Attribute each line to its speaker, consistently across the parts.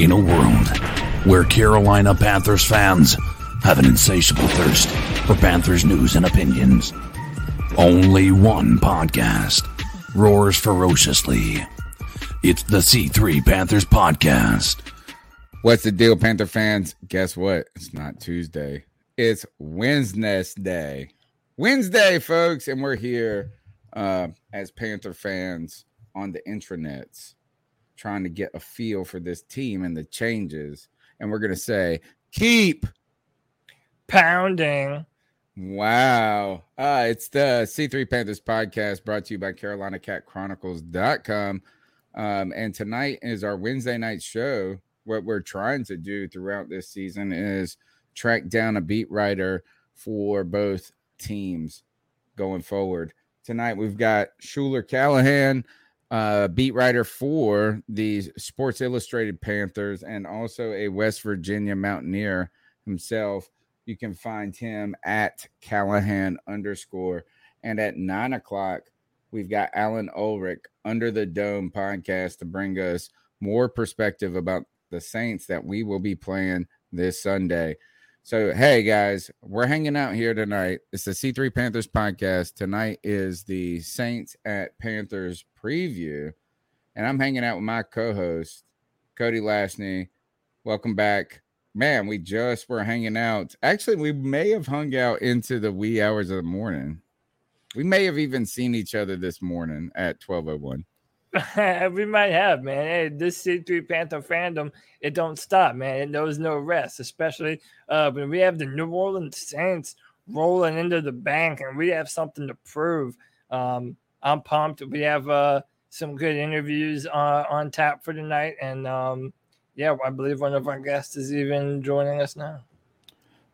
Speaker 1: In a world where Carolina Panthers fans have an insatiable thirst for Panthers news and opinions, only one podcast roars ferociously. It's the C3 Panthers Podcast.
Speaker 2: What's the deal, Panther fans? Guess what? It's not Tuesday. It's Wednesday. Wednesday, folks, and we're here uh, as Panther fans on the intranets, trying to get a feel for this team and the changes. And we're gonna say, keep
Speaker 3: pounding.
Speaker 2: Wow. Uh, it's the C3 Panthers podcast brought to you by CarolinaCatChronicles.com. Um, and tonight is our Wednesday night show. What we're trying to do throughout this season is track down a beat writer for both teams going forward. Tonight we've got Schuyler Callihan, uh, beat writer for the Sports Illustrated Panthers, and also a West Virginia Mountaineer himself. You can find him at Callihan underscore. And at nine o'clock, we've got Alan Ulrich under the Dome podcast to bring us more perspective about the Saints that we will be playing this Sunday. So, hey guys, we're hanging out here tonight. It's the C3 Panthers podcast. Tonight is the Saints at Panthers preview, and I'm hanging out with my co host, Cody Lashney. Welcome back. Man, we just were hanging out. Actually, we may have hung out into the wee hours of the morning. We may have even seen each other this morning at 1201.
Speaker 3: we might have, man. Hey, this C3 Panther fandom, it don't stop, man. It knows no rest, especially uh, when we have the New Orleans Saints rolling into the bank and we have something to prove. Um, I'm pumped. We have uh, some good interviews uh, on tap for tonight. And um, yeah, I believe one of our guests is even joining us now.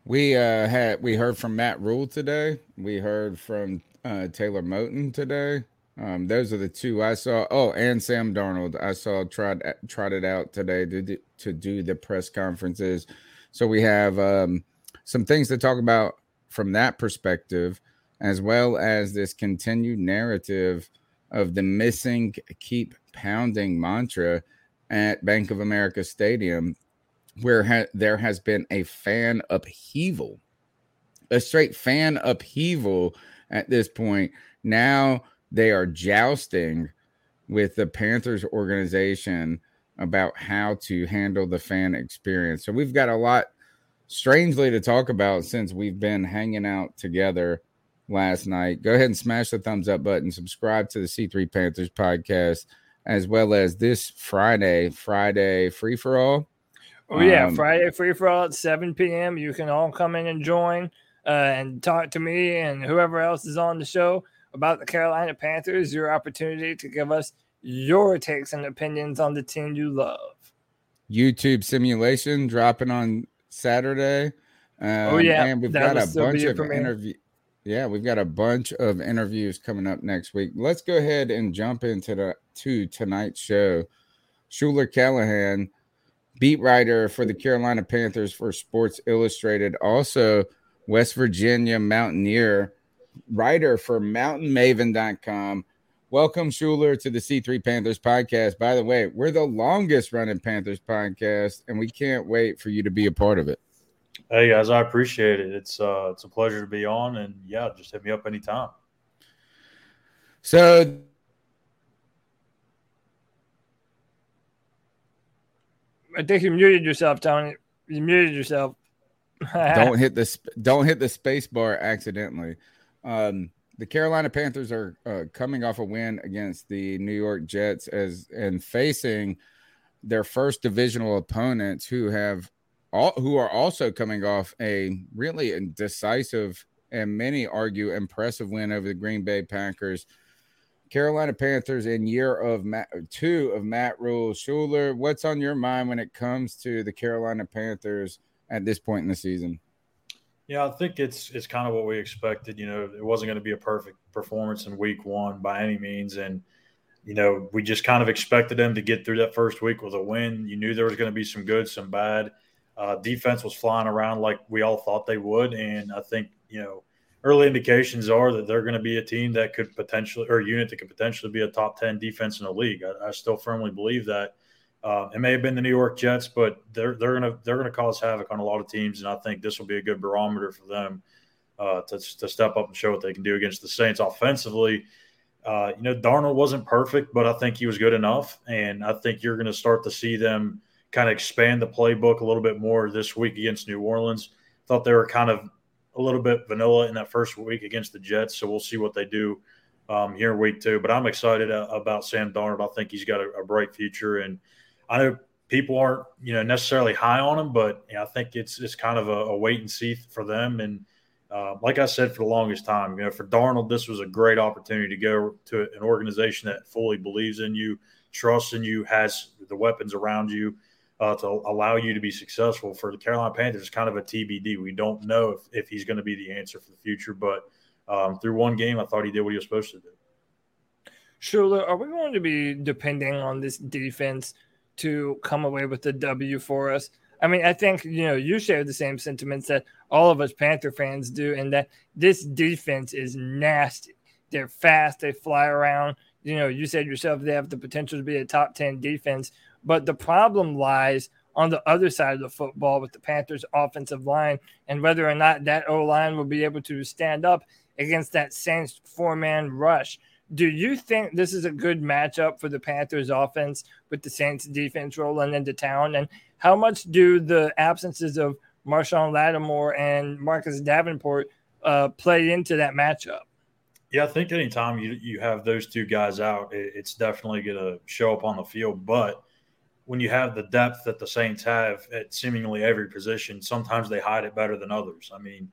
Speaker 2: We uh, had we heard from Matt Rhule today. We heard from uh, Taylor Moton today. Um, those are the two I saw. Oh, and Sam Darnold. I saw tried tried it out today to do, to do the press conferences. So we have um, some things to talk about from that perspective, as well as this continued narrative of the missing keep pounding mantra at Bank of America Stadium, where ha- there has been a fan upheaval, a straight fan upheaval at this point. Now they are jousting with the Panthers organization about how to handle the fan experience. So we've got a lot strangely to talk about since we've been hanging out together last night. Go ahead and smash the thumbs up button, subscribe to the C3 Panthers podcast, as well as this Friday, Friday free for all.
Speaker 3: Oh, yeah, um, Friday free for all at 7 p.m. You can all come in and join uh, and talk to me and whoever else is on the show about the Carolina Panthers, your opportunity to give us your takes and opinions on the team you love.
Speaker 2: YouTube simulation dropping on Saturday.
Speaker 3: Um, oh yeah,
Speaker 2: and we've got a bunch of interviews. Yeah, we've got a bunch of interviews coming up next week. Let's go ahead and jump into the to tonight's show. Schuyler Callihan, beat writer for the Carolina Panthers for Sports Illustrated, also West Virginia Mountaineer writer for mountainmaven.com. Welcome, Schuyler, to the C3 Panthers podcast. By the way, we're the longest running Panthers podcast, and we can't wait for you to be a part of it.
Speaker 4: Hey guys, I appreciate it. It's uh, it's a pleasure to be on, and yeah, just hit me up anytime.
Speaker 2: So
Speaker 3: I think you muted yourself, Tony. You muted yourself.
Speaker 2: don't hit the sp- don't hit the space bar accidentally. Um, the Carolina Panthers are uh, coming off a win against the New York Jets as and facing their first divisional opponents who have all who are also coming off a really decisive and many argue impressive win over the Green Bay Packers. Carolina Panthers in year of Matt, two of Matt Rhule Schuyler. What's on your mind when it comes to the Carolina Panthers at this point in the season?
Speaker 4: Yeah, I think it's it's kind of what we expected. You know, it wasn't going to be a perfect performance in week one by any means, and you know, we just kind of expected them to get through that first week with a win. You knew there was going to be some good, some bad. Uh, defense was flying around like we all thought they would, and I think you know early indications are that they're going to be a team that could potentially or unit that could potentially be a top 10 defense in the league. I, I still firmly believe that. Uh, it may have been the New York Jets, but they're they're gonna they're gonna cause havoc on a lot of teams, and I think this will be a good barometer for them uh, to to step up and show what they can do against the Saints offensively. Uh, you know, Darnold wasn't perfect, but I think he was good enough, and I think you're going to start to see them kind of expand the playbook a little bit more this week against New Orleans. Thought they were kind of a little bit vanilla in that first week against the Jets. So we'll see what they do um, here in week two. But I'm excited uh, about Sam Darnold. I think he's got a, a, bright future, and I know people aren't you know necessarily high on him, but you know, I think it's it's kind of a, a, wait and see for them. And uh, like I said for the longest time, you know, for Darnold, this was a great opportunity to go to an organization that fully believes in you, trusts in you, has the weapons around you uh, to allow you to be successful. For the Carolina Panthers, it's kind of a TBD. We don't know if, if he's going to be the answer for the future, but um, through one game, I thought he did what he was supposed to do.
Speaker 3: Schuyler, are we going to be depending on this defense to come away with the W for us? I mean, I think you know you share the same sentiments that all of us Panther fans do, and that this defense is nasty. They're fast, they fly around. You know, you said yourself they have the potential to be a top ten defense. But the problem lies on the other side of the football with the Panthers' offensive line and whether or not that O line will be able to stand up against that Saints four man rush. Do you think this is a good matchup for the Panthers' offense with the Saints' defense rolling into town? And how much do the absences of Marshon Lattimore and Marcus Davenport uh, play into that matchup?
Speaker 4: Yeah, I think anytime you, you have those two guys out, it, it's definitely going to show up on the field. But when you have the depth that the Saints have at seemingly every position, sometimes they hide it better than others. I mean,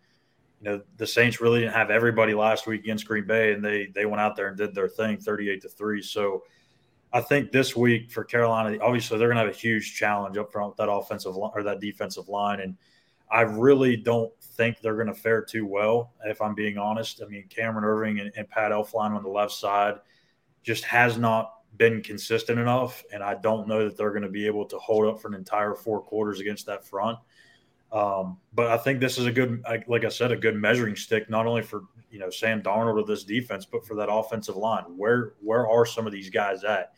Speaker 4: you know, the Saints really didn't have everybody last week against Green Bay, and they they went out there and did their thing, thirty-eight to three. So, I think this week for Carolina, obviously they're going to have a huge challenge up front with that offensive line or that defensive line, and I really don't think they're going to fare too well. If I'm being honest, I mean Cameron Erving and, and Pat Elflein on the left side just has not been consistent enough, and I don't know that they're going to be able to hold up for an entire four quarters against that front. Um, but I think this is a good, like I said, a good measuring stick, not only for you know Sam Darnold or this defense, but for that offensive line. Where where are some of these guys at?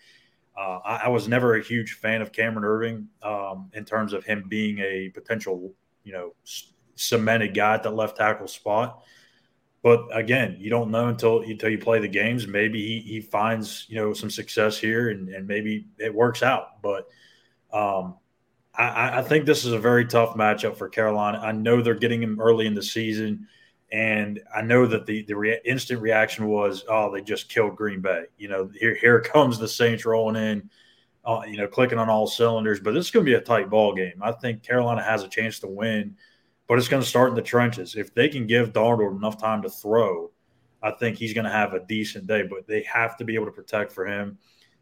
Speaker 4: Uh, I, I, was never a huge fan of Cameron Erving um, in terms of him being a potential, you know, cemented guy at that left tackle spot. But again, you don't know until until you play the games. Maybe he, he finds you know some success here, and, and maybe it works out. But um, I, I, think this is a very tough matchup for Carolina. I know they're getting him early in the season, and I know that the the re- instant reaction was, "Oh, they just killed Green Bay." You know, here here comes the Saints rolling in, uh, you know, clicking on all cylinders. But this is going to be a tight ball game. I think Carolina has a chance to win but it's going to start in the trenches. If they can give Darnold enough time to throw, I think he's going to have a decent day. But they have to be able to protect for him,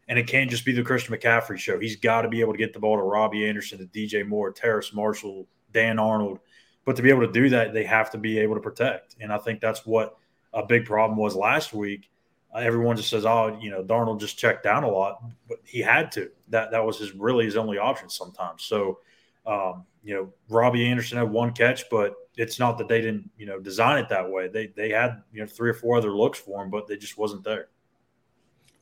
Speaker 4: and it can't just be the Christian McCaffrey show. He's got to be able to get the ball to Robbie Anderson, to DJ Moore, Terrace Marshall, Dan Arnold. But to be able to do that, they have to be able to protect, and I think that's what a big problem was last week. Uh, everyone just says, "Oh, you know, Darnold just checked down a lot," but he had to. That that was his really his only option sometimes. So um, you know, Robbie Anderson had one catch, but it's not that they didn't, you know, design it that way. They they had you know three or four other looks for him, but they just wasn't there.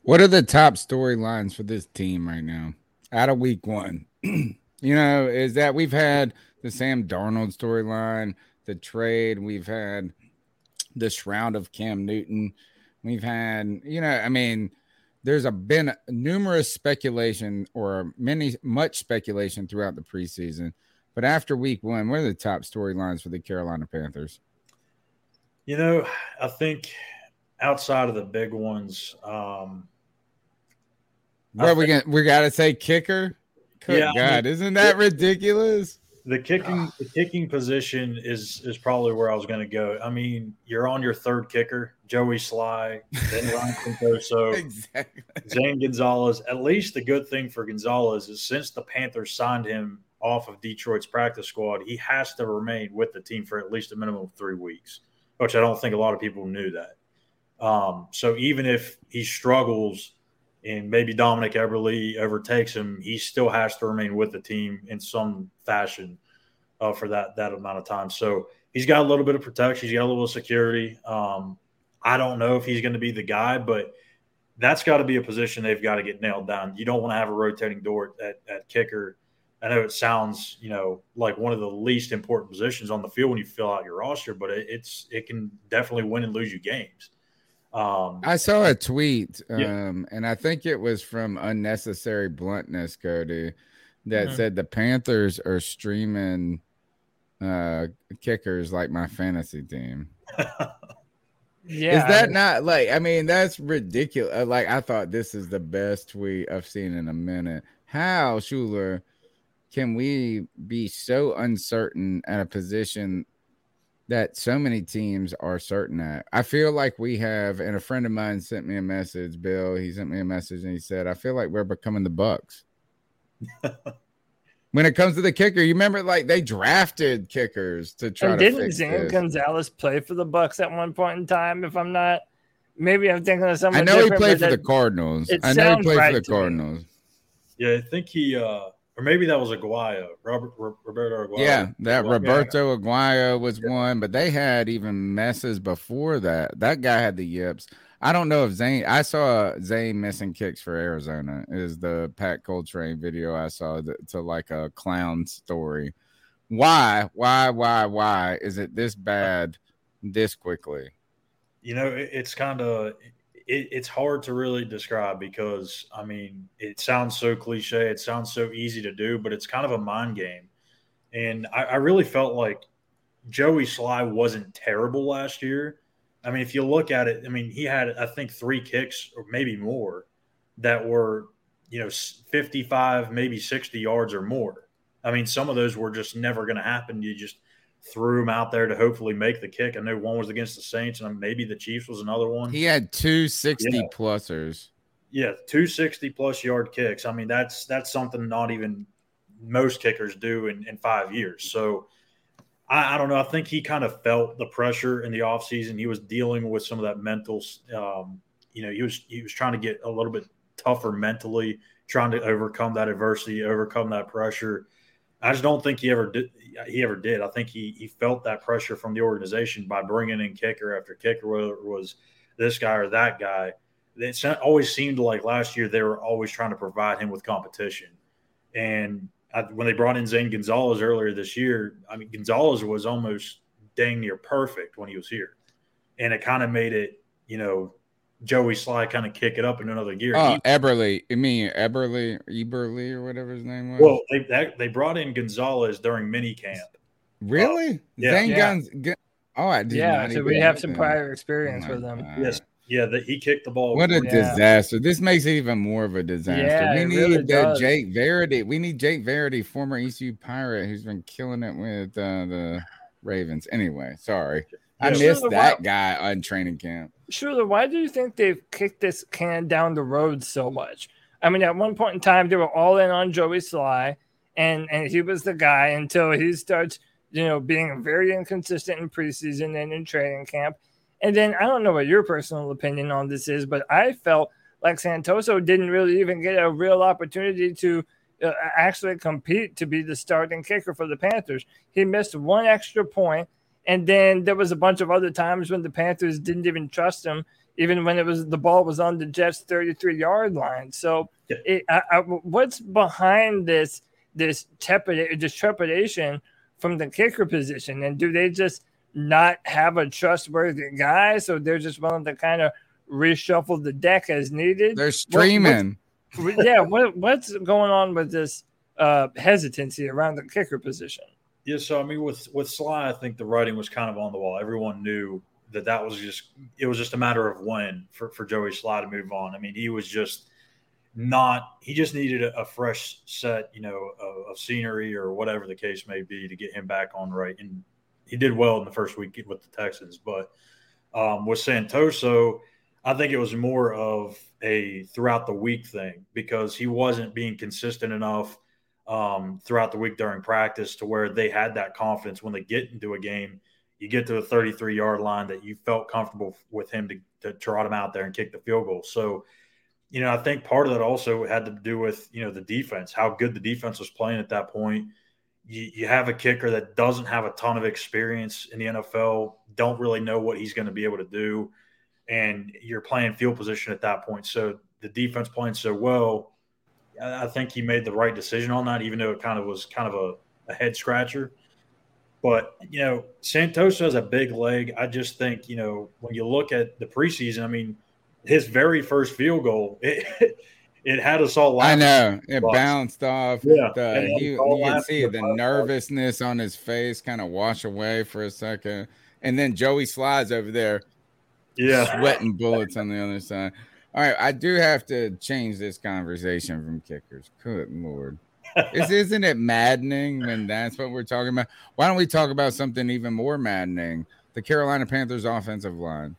Speaker 2: What are the top storylines for this team right now out of week one? you know, is that we've had the Sam Darnold storyline, the trade. We've had the shroud of Cam Newton. We've had, you know, I mean, there's a been numerous speculation or many much speculation throughout the preseason. But after week one, what are the top storylines for the Carolina Panthers?
Speaker 4: You know, I think outside of the big ones, um,
Speaker 2: What are we gonna we gotta say kicker? Good
Speaker 4: Yeah, I
Speaker 2: God,
Speaker 4: mean-
Speaker 2: isn't that ridiculous?
Speaker 4: the kicking the kicking position is is probably where I was going to go. I mean, you're on your third kicker, Joey Slye, then Ryan Santoso,
Speaker 2: exactly.
Speaker 4: Zane Gonzalez. At least the good thing for Gonzalez is since the Panthers signed him off of Detroit's practice squad, he has to remain with the team for at least a minimum of three weeks, which I don't think a lot of people knew that. Um, so even if he struggles and maybe Dominic Eberle overtakes him, he still has to remain with the team in some fashion uh, for that that amount of time. So he's got a little bit of protection. He's got a little security. Um, I don't know if he's going to be the guy, but that's got to be a position they've got to get nailed down. You don't want to have a rotating door at, at kicker. I know it sounds, you know, like one of the least important positions on the field when you fill out your roster, but it, it's it can definitely win and lose you games. Um,
Speaker 2: I saw a tweet,
Speaker 4: Yeah.
Speaker 2: um, and I think it was from Unnecessary Bluntness, Cody, that
Speaker 4: Mm-hmm.
Speaker 3: Mhm.
Speaker 2: said the Panthers are streaming uh kickers like my fantasy team.
Speaker 3: Yeah,
Speaker 2: is that not like I mean that's ridiculous. Like I thought this is the best tweet I've seen in a minute. How Schuyler can we be so uncertain at a position that so many teams are certain at? I feel like we have, and a friend of mine sent me a message, Bill. He sent me a message and he said, I feel like we're becoming the Bucks. when it comes to the kicker, you remember like they drafted kickers to try
Speaker 3: and
Speaker 2: to
Speaker 3: didn't
Speaker 2: fix
Speaker 3: Zane
Speaker 2: this.
Speaker 3: Gonzalez play for the Bucks at one point in time? If I'm not, maybe I'm thinking of someone.
Speaker 2: I know he played for the Cardinals.
Speaker 3: it
Speaker 2: I know he
Speaker 3: sounds
Speaker 2: played
Speaker 3: right
Speaker 2: for the
Speaker 3: to me.
Speaker 2: Cardinals.
Speaker 4: yeah, I think he, uh, or maybe that was Aguayo, Robert Roberto Aguayo.
Speaker 2: Yeah, that
Speaker 4: Aguayo.
Speaker 2: Roberto Aguayo was one, but they had even messes before that. That guy had the yips. I don't know if Zane. I saw Zane missing kicks for Arizona. Is the Pat Coltrane video I saw that, to like a clown story? Why? Why? Why? Why is it this bad this quickly?
Speaker 4: You know, it, it's kind of it, it's hard to really describe because I mean, it sounds so cliche, it sounds so easy to do, but it's kind of a mind game. And I, I really felt like Joey Slye wasn't terrible last year. I mean, if you look at it, I mean, he had I think three kicks or maybe more that were you know 55, maybe 60 yards or more. I mean, some of those were just never going to happen. You just threw him out there to hopefully make the kick. I know one was against the Saints, and maybe the Chiefs was another one.
Speaker 2: He had two sixty
Speaker 4: yeah.
Speaker 2: plusers.
Speaker 4: yeah, two sixty plus yard kicks. I mean, that's that's something not even most kickers do in, in five years. So I, I don't know. I think he kind of felt the pressure in the offseason. He was dealing with some of that mental. Um, you know, he was he was trying to get a little bit tougher mentally, trying to overcome that adversity, overcome that pressure. I just don't think he ever did. He ever did. I think he he felt that pressure from the organization by bringing in kicker after kicker, whether it was this guy or that guy. It always seemed like last year they were always trying to provide him with competition. And I, when they brought in Zane Gonzalez earlier this year, I mean Gonzalez was almost dang near perfect when he was here, and it kind of made it, you know, Joey Slye kind of kick it up in another gear.
Speaker 2: Oh,
Speaker 4: He-
Speaker 2: Eberly. I mean Eberly, Eberly, or whatever his name was.
Speaker 4: well, they that, they brought in Gonzalez during mini camp.
Speaker 2: really?
Speaker 4: yeah.
Speaker 2: Zane
Speaker 3: Yeah.
Speaker 2: Guns. Gun- oh, I did
Speaker 3: yeah,
Speaker 2: not
Speaker 3: so we have some
Speaker 2: that.
Speaker 3: prior
Speaker 2: Oh
Speaker 3: experience
Speaker 2: my
Speaker 3: with them.
Speaker 2: God.
Speaker 4: Yes, yeah, that he kicked the ball.
Speaker 2: What a
Speaker 3: Yeah.
Speaker 2: disaster. This makes it even more of a disaster.
Speaker 3: Yeah,
Speaker 2: we
Speaker 3: it
Speaker 2: need
Speaker 3: really
Speaker 2: the
Speaker 3: does.
Speaker 2: Jake Verity. We need Jake Verity, former ECU Pirate, who's been killing it with uh, the Ravens. Anyway, sorry. I missed that guy on training camp.
Speaker 3: Schuyler, why do you think they've kicked this can down the road so much? I mean, at one point in time, they were all in on Joey Slye, and and he was the guy until he starts, you know, being very inconsistent in preseason and in training camp. And then I don't know what your personal opinion on this is, but I felt like Santoso didn't really even get a real opportunity to uh, actually compete to be the starting kicker for the Panthers. He missed one extra point, and then there was a bunch of other times when the Panthers didn't even trust him, even when it was the ball was on the Jets' 33 yard line. So,
Speaker 4: Yeah.
Speaker 3: it, I, I, what's behind this this tepid, this trepidation from the kicker position? And do they just not have a trustworthy guy, so they're just willing to kind of reshuffle the deck as needed?
Speaker 2: They're streaming.
Speaker 3: What, yeah, what what's going on with this uh, hesitancy around the kicker position?
Speaker 4: Yeah, so I mean, with with Slye, I think the writing was kind of on the wall. Everyone knew that that was just it was just a matter of when for for Joey Slye to move on. I mean, he was just not he just needed a, a fresh set, you know, of, of, scenery or whatever the case may be to get him back on right. And he did well in the first week with the Texans, but um, with Santoso, I think it was more of a throughout the week thing because he wasn't being consistent enough um, throughout the week during practice to where they had that confidence when they get into a game. You get to the 33 yard line that you felt comfortable with him to, to trot him out there and kick the field goal. So, you know, I think part of that also had to do with, you know, the defense, how good the defense was playing at that point. You, you have a kicker that doesn't have a ton of experience in the NFL, don't really know what he's going to be able to do. And you're playing field position at that point. So the defense playing so well, I think he made the right decision on that, even though it kind of was kind of a, a head scratcher. But you know, Santos has a big leg. I just think you know when you look at the preseason, I mean, his very first field goal, it, it had us all
Speaker 2: laughing. I know it bounced off.
Speaker 4: Yeah,
Speaker 2: the, he, you can see the nervousness on his face kind of wash away for a second, and then Joey slides over there,
Speaker 4: yeah,
Speaker 2: sweating bullets on the other side. All right, I do have to change this conversation from kickers. Good lord. Is isn't it maddening when that's what we're talking about? Why don't we talk about something even more maddening? The Carolina Panthers offensive line.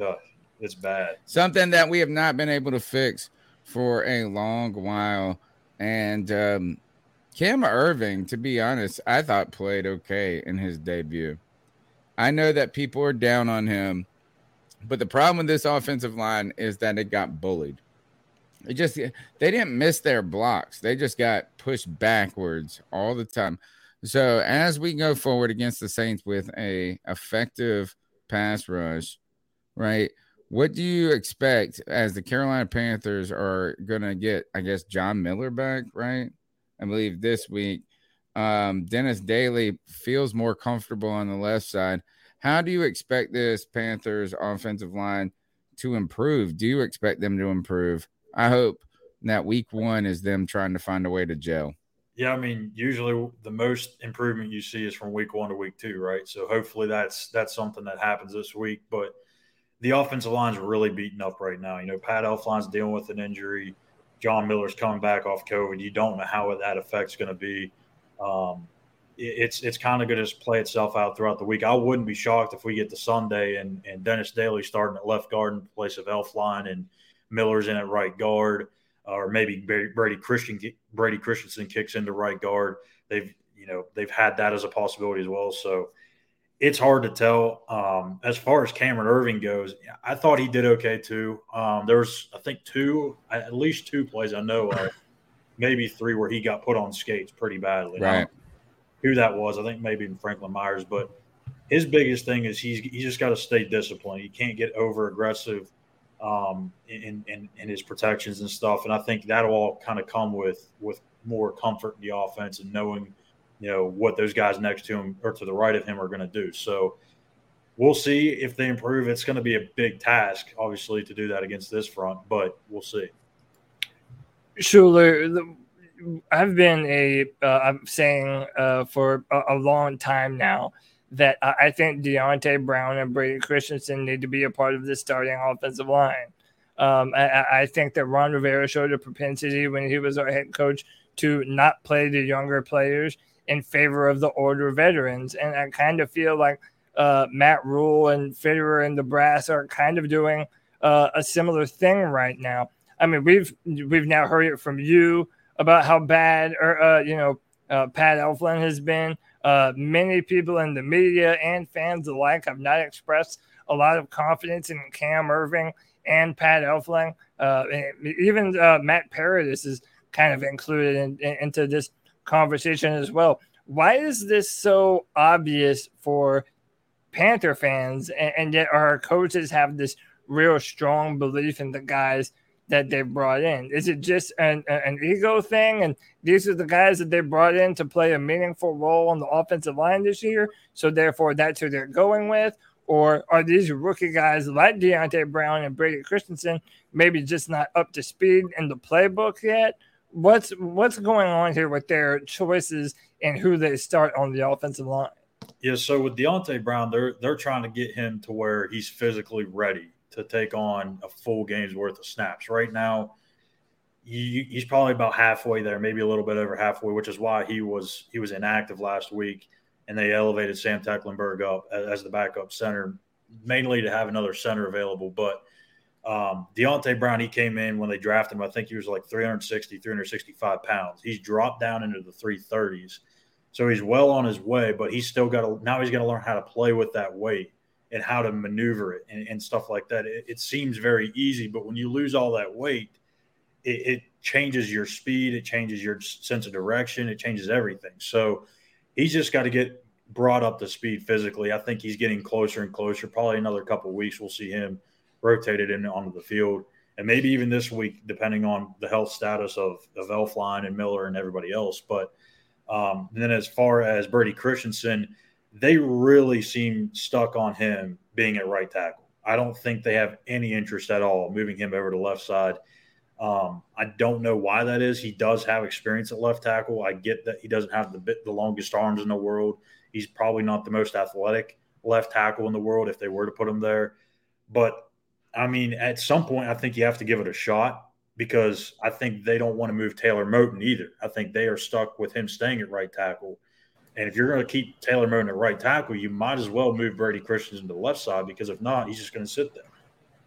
Speaker 4: Uh, it's bad.
Speaker 2: Something that we have not been able to fix for a long while. And um, Cam Erving, to be honest, I thought played okay in his debut. I know that people are down on him but the problem with this offensive line is that it got bullied. It just they didn't miss their blocks. They just got pushed backwards all the time. So as we go forward against the Saints with a effective pass rush, right? What do you expect as the Carolina Panthers are going to get? I guess John Miller back, right? I believe this week. Um, Dennis Daley feels more comfortable on the left side. How do you expect this Panthers offensive line to improve? Do you expect them to improve? I hope that week one is them trying to find a way to gel.
Speaker 4: Yeah, I mean, usually the most improvement you see is from week one to week two, right? So hopefully that's that's something that happens this week. But the offensive line's really beaten up right now. You know, Pat Elflein's dealing with an injury. John Miller's coming back off COVID. You don't know how that effect's going to be. Um, it's it's kind of going to play itself out throughout the week. I wouldn't be shocked if we get to Sunday and, and Dennis Daley starting at left guard in place of Elflein and Miller's in at right guard, or maybe Brady Christian Brady Christensen kicks into right guard. They've you know they've had that as a possibility as well. So it's hard to tell. Um, as far as Cameron Erving goes, I thought he did okay too. Um, there was I think two at least two plays I know of, maybe three where he got put on skates pretty badly.
Speaker 2: Right. Now,
Speaker 4: who that was. I think maybe in Franklin Myers, but his biggest thing is he's he just got to stay disciplined. He can't get over aggressive um, in, in in his protections and stuff. And I think that'll all kind of come with with more comfort in the offense and knowing you know what those guys next to him or to the right of him are going to do. So we'll see if they improve. It's going to be a big task, obviously, to do that against this front, but we'll see.
Speaker 3: Schuyler, I've been a uh, I'm saying uh, for a, a, long time now that I, I, think Deonte Brown and Brady Christensen need to be a part of the starting offensive line. Um, I, I, think that Ron Rivera showed a propensity when he was our head coach to not play the younger players in favor of the older veterans, and I kind of feel like uh, Matt Rhule and Fitterer and the brass are kind of doing uh, a similar thing right now. I mean, we've we've now heard it from you about how bad or uh, you know uh, Pat Elflein has been. Uh, many people in the media and fans alike have not expressed a lot of confidence in Cam Erving and Pat Elflein. Uh, even uh, Matt Paradis is kind of included in, in, into this conversation as well. Why is this so obvious for Panther fans, and, and yet our coaches have this real strong belief in the guys that they brought in? Is it just an, an ego thing? And these are the guys that they brought in to play a meaningful role on the offensive line this year. So therefore, that's who they're going with. Or are these rookie guys like Deonte Brown and Brady Christensen maybe just not up to speed in the playbook yet? What's what's going on here with their choices and who they start on the offensive line?
Speaker 4: Yeah, so with Deonte Brown, they're they're trying to get him to where he's physically ready to take on a full game's worth of snaps. Right now, he, he's probably about halfway there, maybe a little bit over halfway, which is why he was he was inactive last week, and they elevated Sam Tecklenburg up as, the backup center, mainly to have another center available. But um, Deonte Brown, he came in when they drafted him. I think he was like 360, 365 pounds. He's dropped down into the 330s. So he's well on his way, but he's still got to, now he's going to learn how to play with that weight and how to maneuver it and, and stuff like that. It, it, seems very easy, but when you lose all that weight, it, it changes your speed, it changes your sense of direction, it changes everything. So he's just got to get brought up to speed physically. I think he's getting closer and closer. Probably another couple weeks, we'll see him – rotated in onto the field. And maybe even this week, depending on the health status of, of Elflein and Miller and everybody else. But um, then as far as Brady Christensen, they really seem stuck on him being at right tackle. I don't think they have any interest at all moving him over to left side. Um, I don't know why that is. He does have experience at left tackle. I get that he doesn't have the the longest arms in the world. He's probably not the most athletic left tackle in the world if they were to put him there. But I mean, at some point, I think you have to give it a shot because I think they don't want to move Taylor Moton either. I think they are stuck with him staying at right tackle. And if you're going to keep Taylor Moton at right tackle, you might as well move Brady Christensen to the left side because if not, he's just going to sit there.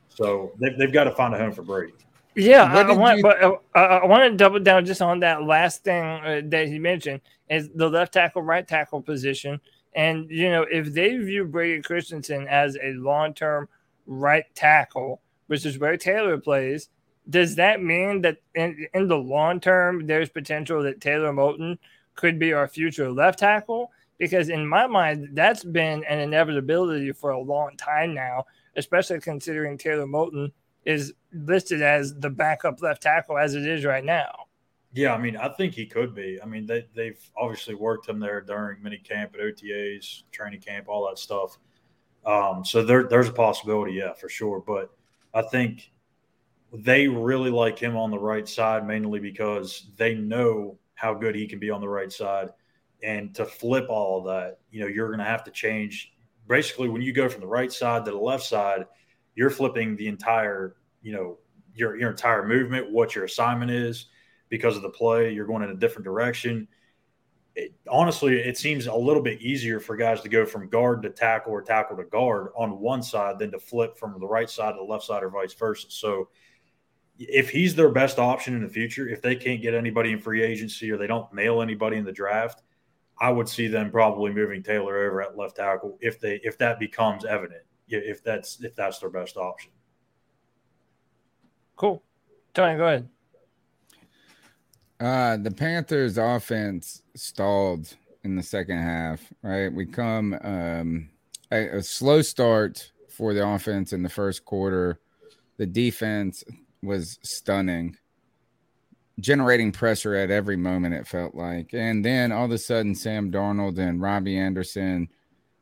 Speaker 4: So they've, they've got to find a home for Brady.
Speaker 3: Yeah, I, I, want, you... but uh, I want to double down just on that last thing uh, that he mentioned is the left tackle, right tackle position. And you know, if they view Brady Christensen as a long term right tackle, which is where Taylor plays, does that mean that in, in the long term, there's potential that Taylor Moton could be our future left tackle? Because in my mind, that's been an inevitability for a long time now, especially considering Taylor Moton is listed as the backup left tackle as it is right now.
Speaker 4: Yeah, I mean, I think he could be. I mean, they, they've obviously worked him there during mini camp at OTAs, training camp, all that stuff. Um, so there, there's a possibility, yeah, for sure. But I think they really like him on the right side mainly because they know how good he can be on the right side. And to flip all of that, you know, you're going to have to change. Basically, when you go from the right side to the left side, you're flipping the entire, you know, your your entire movement, what your assignment is because of the play. You're going in a different direction it, honestly, it seems a little bit easier for guys to go from guard to tackle or tackle to guard on one side than to flip from the right side to the left side or vice versa. So, if he's their best option in the future, if they can't get anybody in free agency or they don't nail anybody in the draft, I would see them probably moving Taylor over at left tackle if they if that becomes evident. If that's if that's their best option.
Speaker 3: Cool. Tony, go ahead.
Speaker 2: Uh, the Panthers offense stalled in the second half, right? We come um, a, a, slow start for the offense in the first quarter. The defense was stunning, generating pressure at every moment, it felt like. And then all of a sudden, Sam Darnold and Robbie Anderson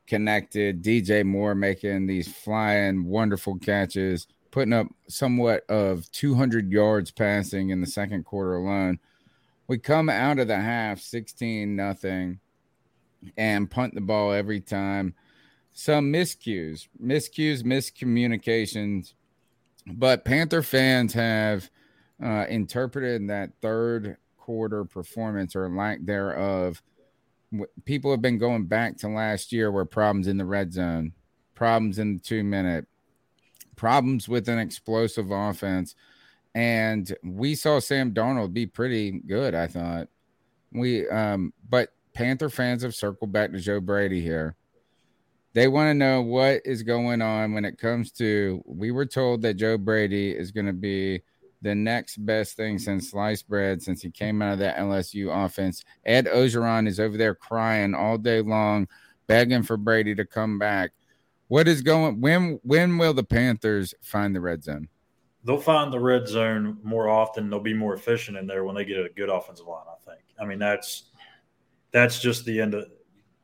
Speaker 2: connected, DJ Moore making these flying, wonderful catches, putting up somewhat of 200 yards passing in the second quarter alone we come out of the half 16 nothing and punt the ball every time. Some miscues, miscues, miscommunications. But Panther fans have uh, interpreted that third quarter performance or lack thereof. People have been going back to last year where problems in the red zone, problems in the two minute, problems with an explosive offense and we saw Sam Darnold be pretty good. I thought we, um, but Panther fans have circled back to Joe Brady here. They want to know what is going on when it comes to. We were told that Joe Brady is going to be the next best thing since sliced bread since he came out of that LSU offense. Ed Orgeron is over there crying all day long, begging for Brady to come back. What is going? When when will the Panthers find the red zone?
Speaker 4: they'll find the red zone more often. They'll be more efficient in there when they get a good offensive line. I think. I mean, that's that's just the end of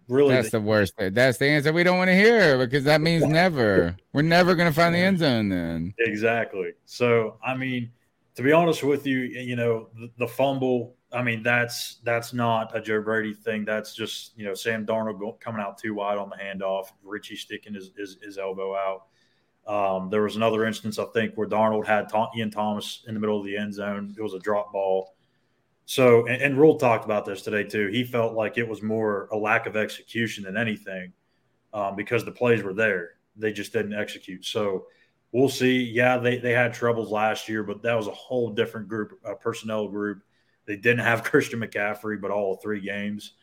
Speaker 4: really.
Speaker 2: That's the worst. That's the answer we don't want to hear because that means never. We're never going to find the end zone then.
Speaker 4: Exactly. So, I mean, to be honest with you, you know, the, the fumble. I mean, that's that's not a Joe Brady thing. That's just you know Sam Darnold go, coming out too wide on the handoff, Richie sticking his his, his elbow out. Um, there was another instance, I think, where Darnold had Ian Thomas in the middle of the end zone. It was a drop ball. So, and, and Rhule talked about this today too. He felt like it was more a lack of execution than anything um, because the plays were there. They just didn't execute. So, we'll see. Yeah, they, they had troubles last year, but that was a whole different group, a personnel group. They didn't have Christian McCaffrey, but all three games.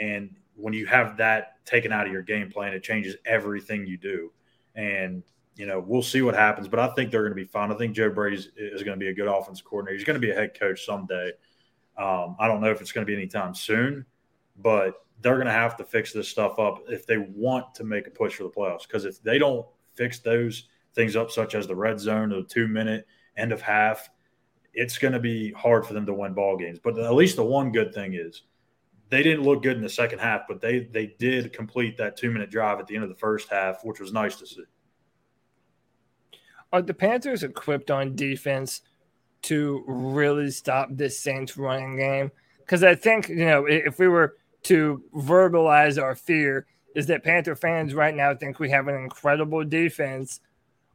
Speaker 4: And when you have that taken out of your game plan, it changes everything you do. And you know, we'll see what happens, but I think they're going to be fine. I think Joe Brady is, is going to be a good offensive coordinator. He's going to be a head coach someday. Um, I don't know if it's going to be anytime soon, but they're going to have to fix this stuff up if they want to make a push for the playoffs. Because if they don't fix those things up, such as the red zone, the two minute end of half, it's going to be hard for them to win ball games. But at least the one good thing is they didn't look good in the second half, but they they did complete that two minute drive at the end of the first half, which was nice to see.
Speaker 3: Are the Panthers equipped on defense to really stop this Saints running game? Because I think, you know, if we were to verbalize our fear, is that Panther fans right now think we have an incredible defense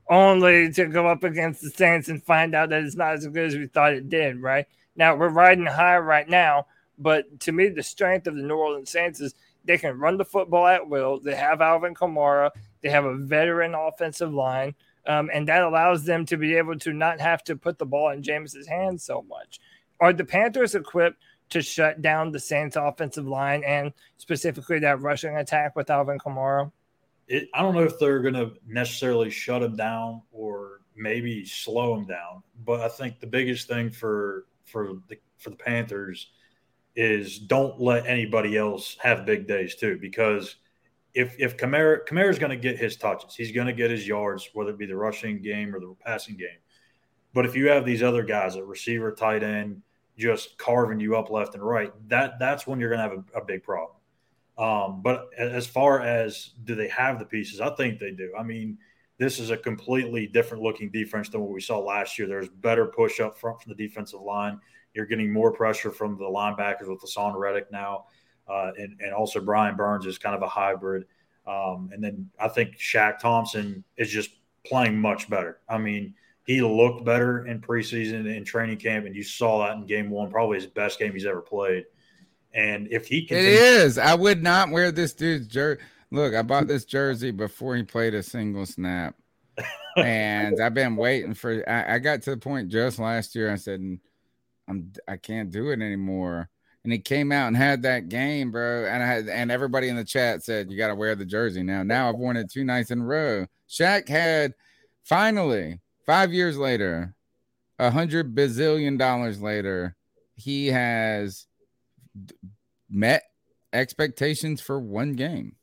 Speaker 3: only to go up against the Saints and find out that it's not as good as we thought it did, right? Now we're riding high right now, but to me, the strength of the New Orleans Saints is they can run the football at will. They have Alvin Kamara, they have a veteran offensive line. Um, and that allows them to be able to not have to put the ball in Jameis's hands so much. Are the Panthers equipped to shut down the Saints' offensive line and specifically that rushing attack with Alvin Kamara?
Speaker 4: It, I don't know if they're going to necessarily shut him down or maybe slow him down, but I think the biggest thing for for the for the Panthers is don't let anybody else have big days too, because if if Kamara is going to get his touches, he's going to get his yards, whether it be the rushing game or the passing game. But if you have these other guys at receiver, tight end, just carving you up left and right, that that's when you're going to have a, a, big problem. Um, but as far as do they have the pieces, I think they do. I mean, this is a completely different looking defense than what we saw last year. There's better push up front from the defensive line. You're getting more pressure from the linebackers with Haason Reddick now. Uh, and, and also Brian Burns is kind of a hybrid. Um, and then I think Shaq Thompson is just playing much better. I mean, he looked better in preseason and training camp, and you saw that in game one, probably his best game he's ever played. And if he can,
Speaker 2: it is. I would not wear this dude's jersey. Look, I bought this jersey before he played a single snap, and I've been waiting for. I, I got to the point just last year. I said, "I'm. I can't do it anymore." And he came out and had that game, bro. And I had, and everybody in the chat said you got to wear the jersey now. Now I've worn it two nights in a row. Shaq had finally five years later, a hundred bazillion dollars later, he has met expectations for one game.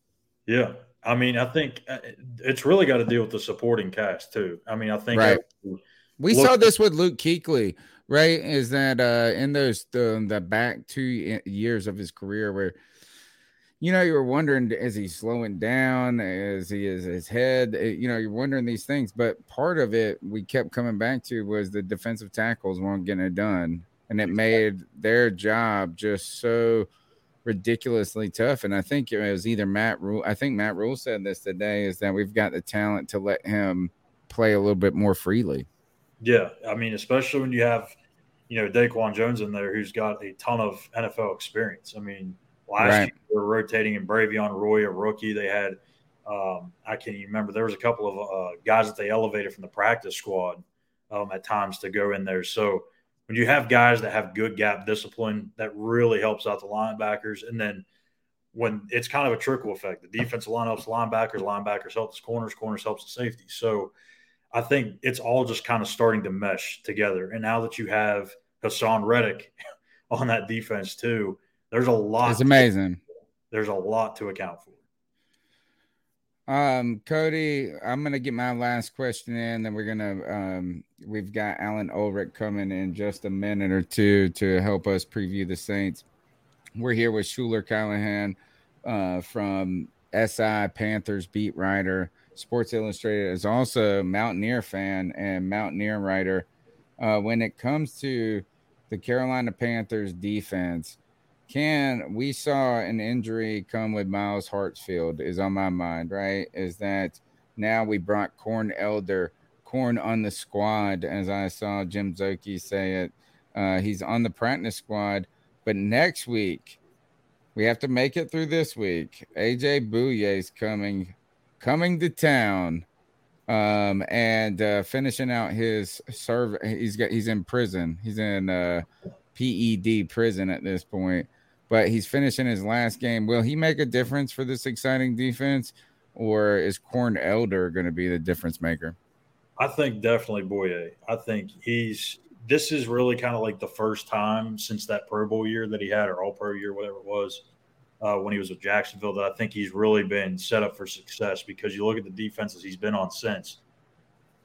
Speaker 4: Yeah. I mean, I think uh, it's really got to deal with the supporting cast too. I mean, I think
Speaker 2: right. we look- saw this with Luke Kuechly right? Is that uh in those the, the back two years of his career where you know you were wondering is he slowing down is he is his head eh, you know you're wondering these things but part of it we kept coming back to was the defensive tackles weren't getting it done and it made their job just so ridiculously tough and i think it was either matt Rhule. i think matt Rhule said this today is that we've got the talent to let him play a little bit more freely
Speaker 4: yeah i mean especially when you have you know, Daquan Jones in there who's got a ton of NFL experience. I mean, last right. year they were rotating in Bravvion Roy, a rookie. They had, um, I can't even remember, there was a couple of uh, guys that they elevated from the practice squad um, at times to go in there. So when you have guys that have good gap discipline, that really helps out the linebackers. And then when it's kind of a trickle effect, the defensive line helps linebackers, linebackers help the corners, corners helps the safety. So I think it's all just kind of starting to mesh together. And now that you have Haason Reddick on that defense too, there's a lot.
Speaker 2: It's amazing.
Speaker 4: there's a lot to account for.
Speaker 2: Um, Cody, I'm gonna get my last question in, then we're gonna um we've got Alan Ulrich coming in just a minute or two to help us preview the Saints. We're here with Schuyler Callihan uh from SI Panthers beat writer, Sports Illustrated is also a Mountaineer fan and Mountaineer writer. Uh, when it comes to the Carolina Panthers defense, can we saw an injury come with Myles Hartsfield is on my mind, right? Is that now we brought Corn Elder, Corn on the squad, as I saw Jim Zoki say it. Uh, he's on the practice squad, but next week we have to make it through this week. AJ Bouye's coming, coming to town, um, and uh, finishing out his serve. He's got he's in prison. He's in uh, PED prison at this point but he's finishing his last game. Will he make a difference for this exciting defense, or is Corn Elder going to be the difference maker?
Speaker 4: I think definitely Bouye. I think he's this is really kind of like the first time since that Pro Bowl year that he had, or All Pro year, whatever it was, uh, when he was with Jacksonville, that I think he's really been set up for success because you look at the defenses he's been on since.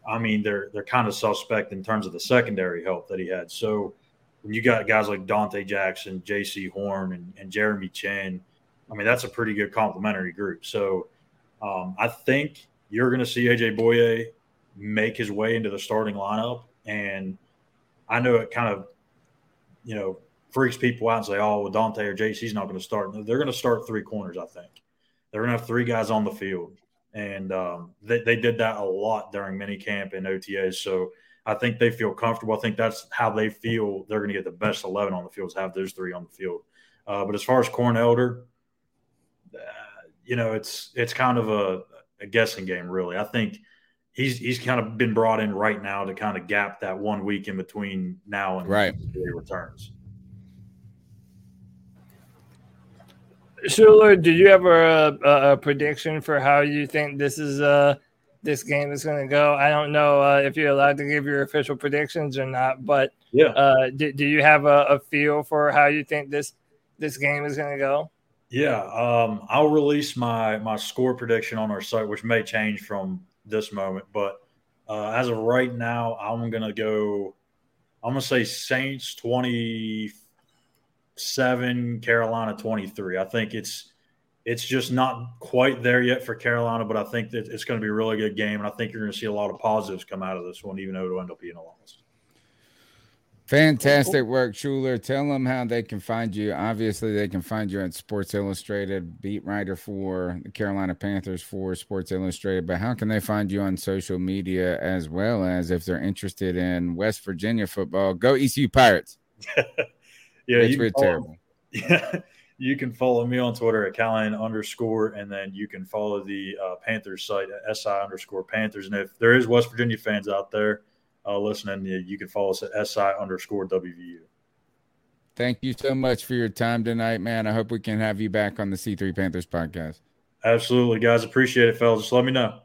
Speaker 4: I mean, they're they're kind of suspect in terms of the secondary help that he had. So when you got guys like Donte Jackson, Jaycee Horn, and, and Jeremy Chinn, I mean, that's a pretty good complementary group. So um, I think you're going to see AJ Bouye make his way into the starting lineup. And I know it kind of, you know, freaks people out and say, oh, well, Donte or Jaycee's not going to start. They're going to start three corners, I think. They're going to have three guys on the field. And um, they, they did that a lot during minicamp and OTAs. So I think they feel comfortable. I think that's how they feel they're going to get the best 11 on the field, is have those three on the field. Uh, but as far as Corn Elder, uh, you know, it's it's kind of a, a, guessing game, really. I think he's he's kind of been brought in right now to kind of gap that one week in between now and
Speaker 2: right.
Speaker 4: he returns.
Speaker 3: Schuyler, did you have a, a, a, prediction for how you think this is uh this game is going to go. I don't know uh, if you're allowed to give your official predictions or not, but
Speaker 4: yeah,
Speaker 3: uh, do, do you have a, a, feel for how you think this this game is going to go?
Speaker 4: Yeah, um, I'll release my my score prediction on our site, which may change from this moment, but uh, as of right now, I'm going to go. I'm going to say Saints 27, Carolina 23. I think it's it's just not quite there yet for Carolina, but I think that it's going to be a really good game, and I think you're going to see a lot of positives come out of this one, even though it'll end up being a loss.
Speaker 2: Fantastic work, Schuyler. Tell them how they can find you. Obviously, they can find you at Sports Illustrated, beat writer for the Carolina Panthers for Sports Illustrated. But how can they find you on social media as well as if they're interested in West Virginia football? Go ECU Pirates.
Speaker 4: yeah,
Speaker 2: it's you terrible.
Speaker 4: Yeah, you can follow me on Twitter at Callihan underscore, and then you can follow the uh, Panthers site at SI underscore Panthers. And if there is West Virginia fans out there uh, listening, you can follow us at SI underscore WVU.
Speaker 2: Thank you so much for your time tonight, man. I hope we can have you back on the C3 Panthers podcast.
Speaker 4: Absolutely, guys. Appreciate it, fellas. Just let me know.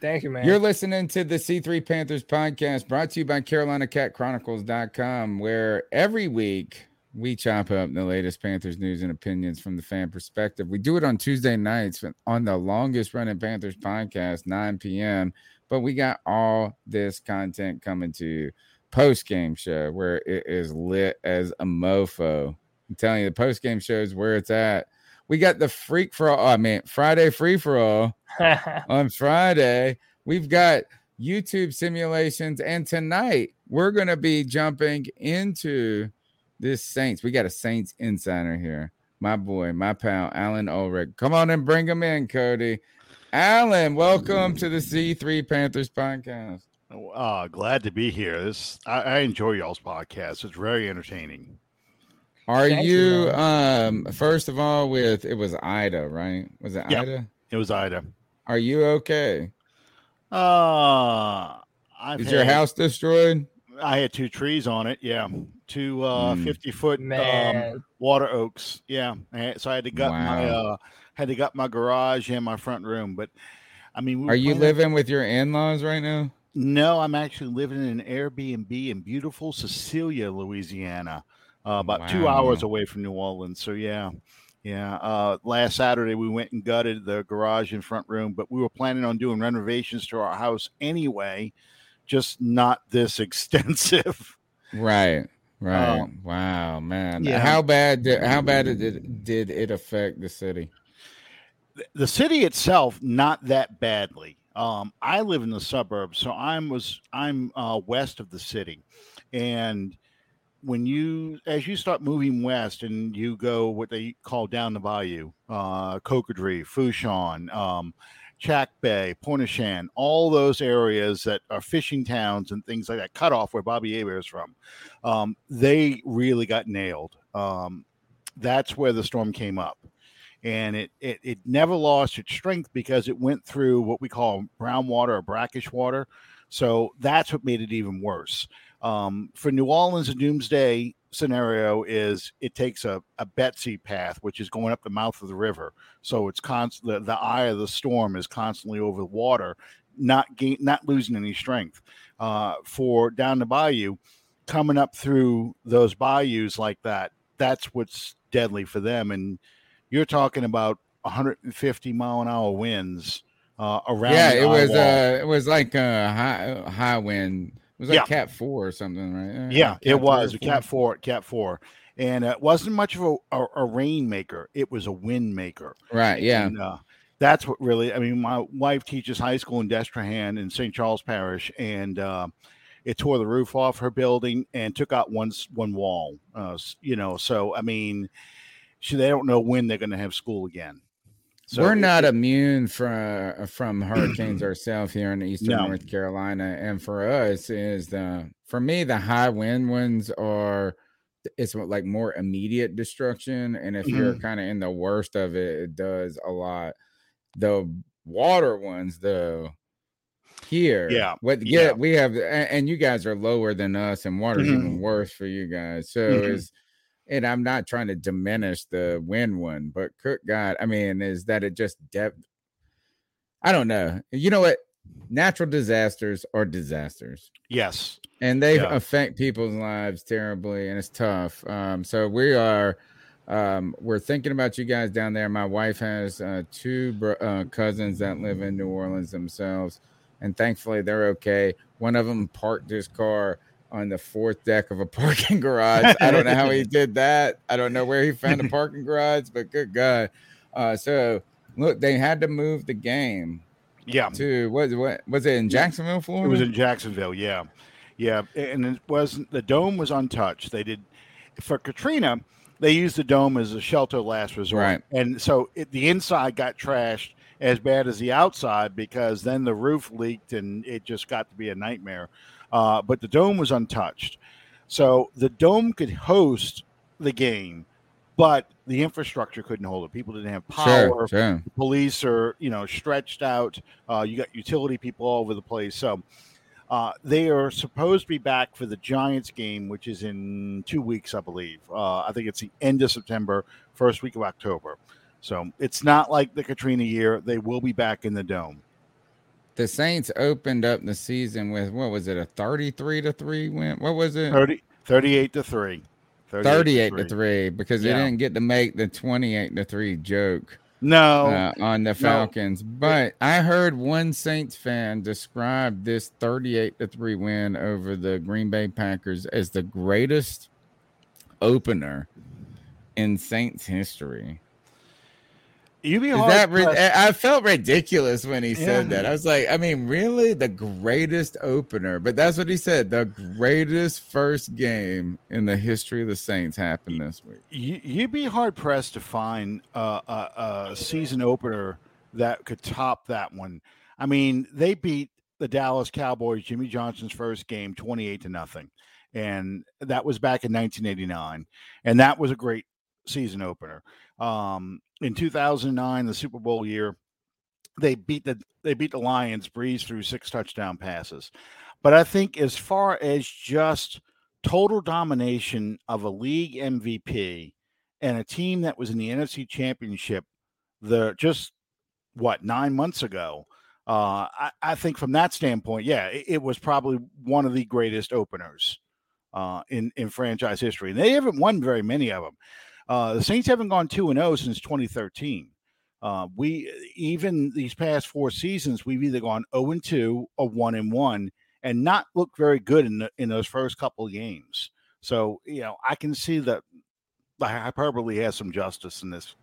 Speaker 3: Thank you, man.
Speaker 2: You're listening to the C3 Panthers podcast brought to you by CarolinaCatChronicles.com, where every week we chop up the latest Panthers news and opinions from the fan perspective. We do it on Tuesday nights on the longest running Panthers podcast, 9 p.m. But we got all this content coming to post game show where it is lit as a mofo. I'm telling you, the post game show is where it's at. We got the freak for all. I mean, Friday free for all on Friday. We've got YouTube simulations, and tonight we're going to be jumping into this Saints. We got a Saints insider here. My boy, my pal, Alan Ulrich. Come on and bring him in, Cody. Alan, welcome to the C3 Panthers podcast.
Speaker 5: Uh, glad to be here. This I, I enjoy y'all's podcast. It's very entertaining.
Speaker 2: Are Thank you, you um first of all with it was Ida, right? Was it Ida?
Speaker 5: It was Ida.
Speaker 2: Are you okay?
Speaker 5: Uh I've
Speaker 2: is had, your house destroyed?
Speaker 5: I had two trees on it. Yeah, two uh, mm. fifty foot um, water oaks. Yeah, so I had to gut wow. my uh, had to gut my garage and my front room. But I mean,
Speaker 2: we are you living with your in laws right now?
Speaker 5: No, I'm actually living in an Airbnb in beautiful Cecilia, Louisiana, uh, about wow. two hours away from New Orleans. So yeah, Yeah. Uh, last Saturday we went and gutted the garage and front room, but we were planning on doing renovations to our house anyway, just not this extensive.
Speaker 2: Right. Right. Um, wow, man.
Speaker 5: yeah.
Speaker 2: How bad did how bad did it did it affect the city?
Speaker 5: the city itself not that badly um, i live in the suburbs so i'm was i'm uh, west of the city and when you as you start moving west and you go what they call down the bayou uh cocodrie Fourchon, um Chack Bay, Pointe-aux-Chenes, all those areas that are fishing towns and things like that, cut off where Bobby Hebert is from, um, they really got nailed. Um, that's where the storm came up and it, it it never lost its strength because it went through what we call brown water or brackish water. So that's what made it even worse. Um, for New Orleans, a doomsday scenario is it takes a, a Betsy path, which is going up the mouth of the river. So it's constant. The, the eye of the storm is constantly over the water, not gain, not losing any strength. Uh, for down the bayou, coming up through those bayous like that, that's what's deadly for them. And you're talking about 150 mile an hour winds uh, around.
Speaker 2: Yeah,
Speaker 5: the
Speaker 2: it was uh it was like a high high wind. It was like
Speaker 5: Yeah.
Speaker 2: cat four or something, right? Uh,
Speaker 5: yeah,
Speaker 2: Cat
Speaker 5: it was a
Speaker 2: four?
Speaker 5: cat four, cat four, and uh, it wasn't much of a, a, a rain maker. It was a wind maker.
Speaker 2: Right. Yeah.
Speaker 5: And, uh, that's what really. I mean, my wife teaches high school in Destrehan in St. Charles Parish, and uh, it tore the roof off her building and took out one one wall. Uh, you know, so I mean, she, they don't know when they're going to have school again. So
Speaker 2: We're not
Speaker 5: it-
Speaker 2: immune from from hurricanes ourselves here in eastern
Speaker 5: No.
Speaker 2: North Carolina, and for us is the for me the high wind ones are it's like more immediate destruction, and if you're
Speaker 5: Mhm.
Speaker 2: kind of in the worst of it, it does a lot. The water ones though. Here,
Speaker 5: Yeah,
Speaker 2: what
Speaker 5: yeah.
Speaker 2: yeah, we have, and, and you guys are lower than us, and water's even
Speaker 5: Mhm.
Speaker 2: worse for you guys. So
Speaker 5: Mhm.
Speaker 2: is and I'm not trying to diminish the win one, but cook God, I mean, is that it just depth? I don't know. You know what? Natural disasters are disasters,
Speaker 5: yes,
Speaker 2: and they
Speaker 5: Yeah.
Speaker 2: affect people's lives terribly, and it's tough. Um, so we are. Um, we're thinking about you guys down there. My wife has uh, two bro- uh, cousins that live in New Orleans themselves, and thankfully they're okay. One of them parked his car on the fourth deck of a parking garage. I don't know how he did that. I don't know where he found a parking garage, but good God. Uh, so look, they had to move the game
Speaker 5: yeah.
Speaker 2: to what? What was it in Jacksonville, Florida?
Speaker 5: It was in Jacksonville, yeah, yeah, and it wasn't. The dome was untouched. They did for Katrina. They used the dome as a shelter last resort,
Speaker 2: Right.
Speaker 5: and so it, the inside got trashed as bad as the outside because then the roof leaked and it just got to be a nightmare. Uh, but the dome was untouched, so the dome could host the game, but the infrastructure couldn't hold it. People didn't have power.
Speaker 2: sure, sure.
Speaker 5: police are you know stretched out. Uh, you got utility people all over the place. So uh, they are supposed to be back for the giants game which is in two weeks i believe. Uh, i think it's the end of september first week of october. So it's not like the katrina year. They will be back in the dome
Speaker 2: The Saints opened up the season with what was it? A thirty-three to three win. What was it?
Speaker 5: 30, 38 to 3
Speaker 2: 38 to 3 because they didn't get to make the 28 to 3 joke
Speaker 5: no
Speaker 2: uh, on the Falcons. But I heard one Saints fan describe this 38 to 3 win over the Green Bay Packers as the greatest opener in Saints history.
Speaker 5: You be hard
Speaker 2: that rid- I felt ridiculous when he said
Speaker 5: Yeah.
Speaker 2: that. I was like, I mean, really, the greatest opener, but that's what he said. The greatest first game in the history of the Saints happened this week.
Speaker 5: you, you'd be hard pressed to find a, a, a season opener that could top that one. I mean, they beat the Dallas Cowboys, Jimmy Johnson's first game, twenty-eight to nothing, and that was back in 1989, and that was a great season opener. Um, in 2009, the Super Bowl year, they beat the they beat the Lions, Brees through six touchdown passes. But I think as far as just total domination of a league MVP and a team that was in the NFC Championship, the just what nine months ago. Uh, I, I think from that standpoint, yeah, it, it was probably one of the greatest openers uh, in in franchise history. They haven't won very many of them. Uh, the Saints haven't gone two and zero since 2013. Uh, we even these past four seasons, we've either gone zero and two or one and one, and not looked very good in the, in those first couple of games. So you know, I can see that the hyperbole has some justice in this.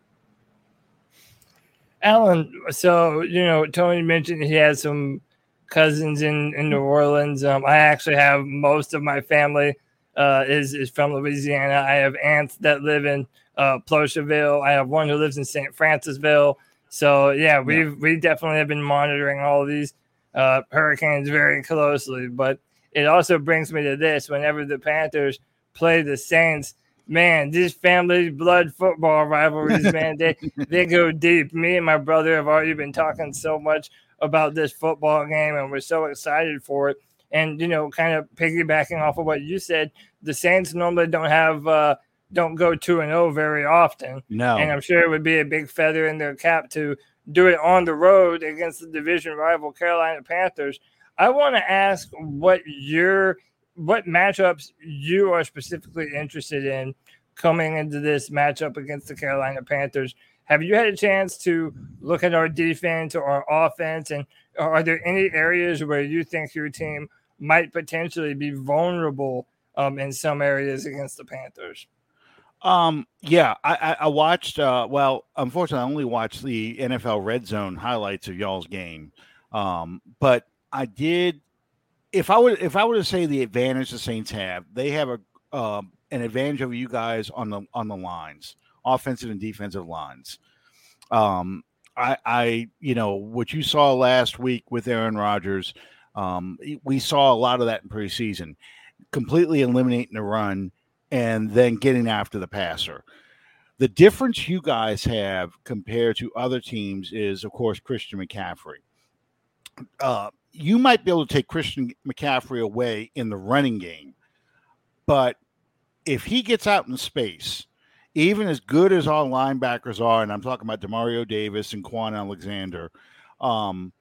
Speaker 3: Alan, so you know, Tony mentioned he has some cousins in in New Orleans. Um, I actually have most of my family uh, is is from Louisiana. I have aunts that live in uh. I have one who lives in St. Francisville. So yeah, we've yeah. we definitely have been monitoring all these uh, hurricanes very closely. But it also brings me to this: whenever the Panthers play the Saints, man, these family blood football rivalries, man, they they go deep. Me and my brother have already been talking so much about this football game, and we're so excited for it. And you know, kind of piggybacking off of what you said, the Saints normally don't have uh, don't go two and zero oh very often.
Speaker 5: No,
Speaker 3: and I'm sure it would be a big feather in their cap to do it on the road against the division rival Carolina Panthers. I want to ask what your what matchups you are specifically interested in coming into this matchup against the Carolina Panthers. Have you had a chance to look at our defense or our offense? And are there any areas where you think your team might potentially be vulnerable um, in some areas against the Panthers?
Speaker 5: Um, yeah, I, I watched. Uh, well, unfortunately, I only watched the NFL Red Zone highlights of y'all's game. Um, but I did if I would if I were to say the advantage the Saints have, they have a um, an advantage over you guys on the on the lines, offensive and defensive lines. Um, I, I you know what you saw last week with Aaron Rodgers. Um, we saw a lot of that in preseason, completely eliminating the run and then getting after the passer. The difference you guys have compared to other teams is, of course, Christian McCaffrey. Uh, you might be able to take Christian McCaffrey away in the running game, but if he gets out in space, even as good as our linebackers are, and I'm talking about Demario Davis and Kwon Alexander, um,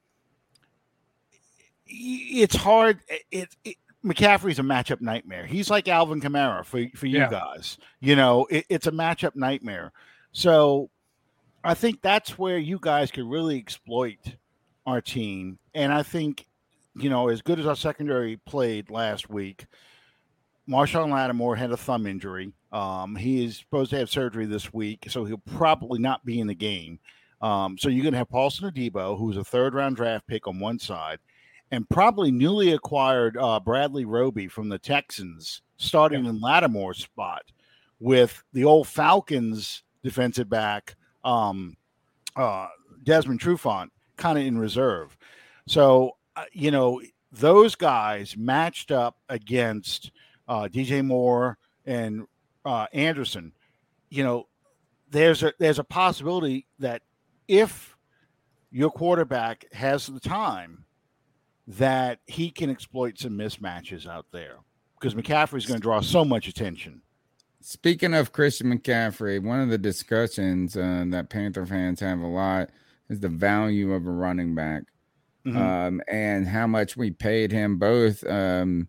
Speaker 5: it's hard. It, it, McCaffrey's a matchup nightmare. He's like Alvin Kamara for for you yeah. guys. You know, it, it's a matchup nightmare. So I think that's where you guys could really exploit our team. And I think, you know, as good as our secondary played last week, Marshon Lattimore had a thumb injury. Um, he is supposed to have surgery this week, so he'll probably not be in the game. Um, so you're going to have Paulson Adebo, who's a third round draft pick on one side, and probably newly acquired uh, Bradley Roby from the Texans, starting yeah. in Lattimore's spot with the old Falcons defensive back, um, uh, Desmond Trufant kind of in reserve. So, uh, you know, those guys matched up against uh, DJ Moore and uh, Anderson. You know, there's a there's a possibility that if your quarterback has the time, that he can exploit some mismatches out there because McCaffrey is going to draw so much attention.
Speaker 2: Speaking of Christian McCaffrey, one of the discussions uh, that Panther fans have a lot is the value of a running back mm-hmm. um, and how much we paid him. Both um,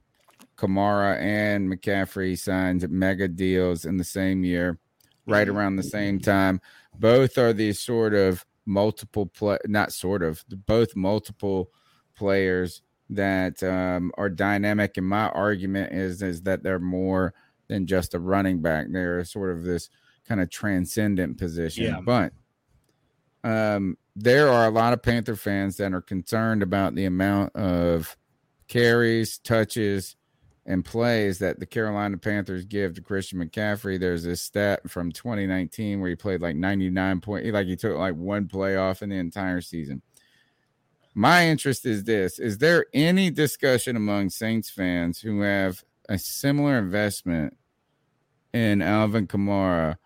Speaker 2: Kamara and McCaffrey signed mega deals in the same year, right mm-hmm. around the same time. Both are these sort of multiple play, not sort of, both multiple players that um, are dynamic. And my argument is is that they're more than just a running back. They're sort of this kind of transcendent position. Yeah. But um, there are a lot of Panther fans that are concerned about the amount of carries, touches, and plays that the Carolina Panthers give to Christian McCaffrey. There's this stat from 2019 where he played like 99 point, like he took like one play off in the entire season. My interest is this: Is there any discussion among Saints fans who have a similar investment in Alvin Kamara?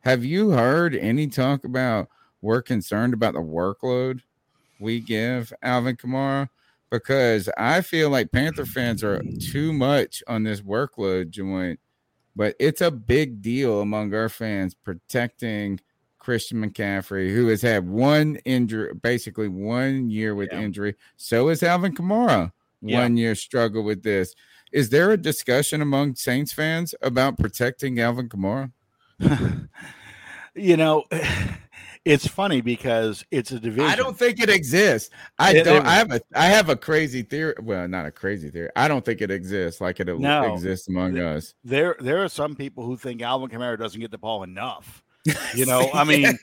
Speaker 2: Have you heard any talk about? we're concerned about the workload we give Alvin Kamara because I feel like Panther fans are too much on this workload joint, but it's a big deal among our fans protecting Christian McCaffrey, who has had one injury, basically one year with yeah. injury. So is Alvin Kamara, yeah. one year struggle with this. Is there a discussion among Saints fans about protecting Alvin Kamara?
Speaker 5: you know, it's funny because it's a division.
Speaker 2: I don't think it exists. I
Speaker 5: It-
Speaker 2: don't.
Speaker 5: it-
Speaker 2: I have a. I have a crazy theory. Well, not a crazy theory. I don't think it exists like it
Speaker 5: No.
Speaker 2: exists among us.
Speaker 5: there there are some people who think Alvin Kamara doesn't get the ball enough. You know, I mean,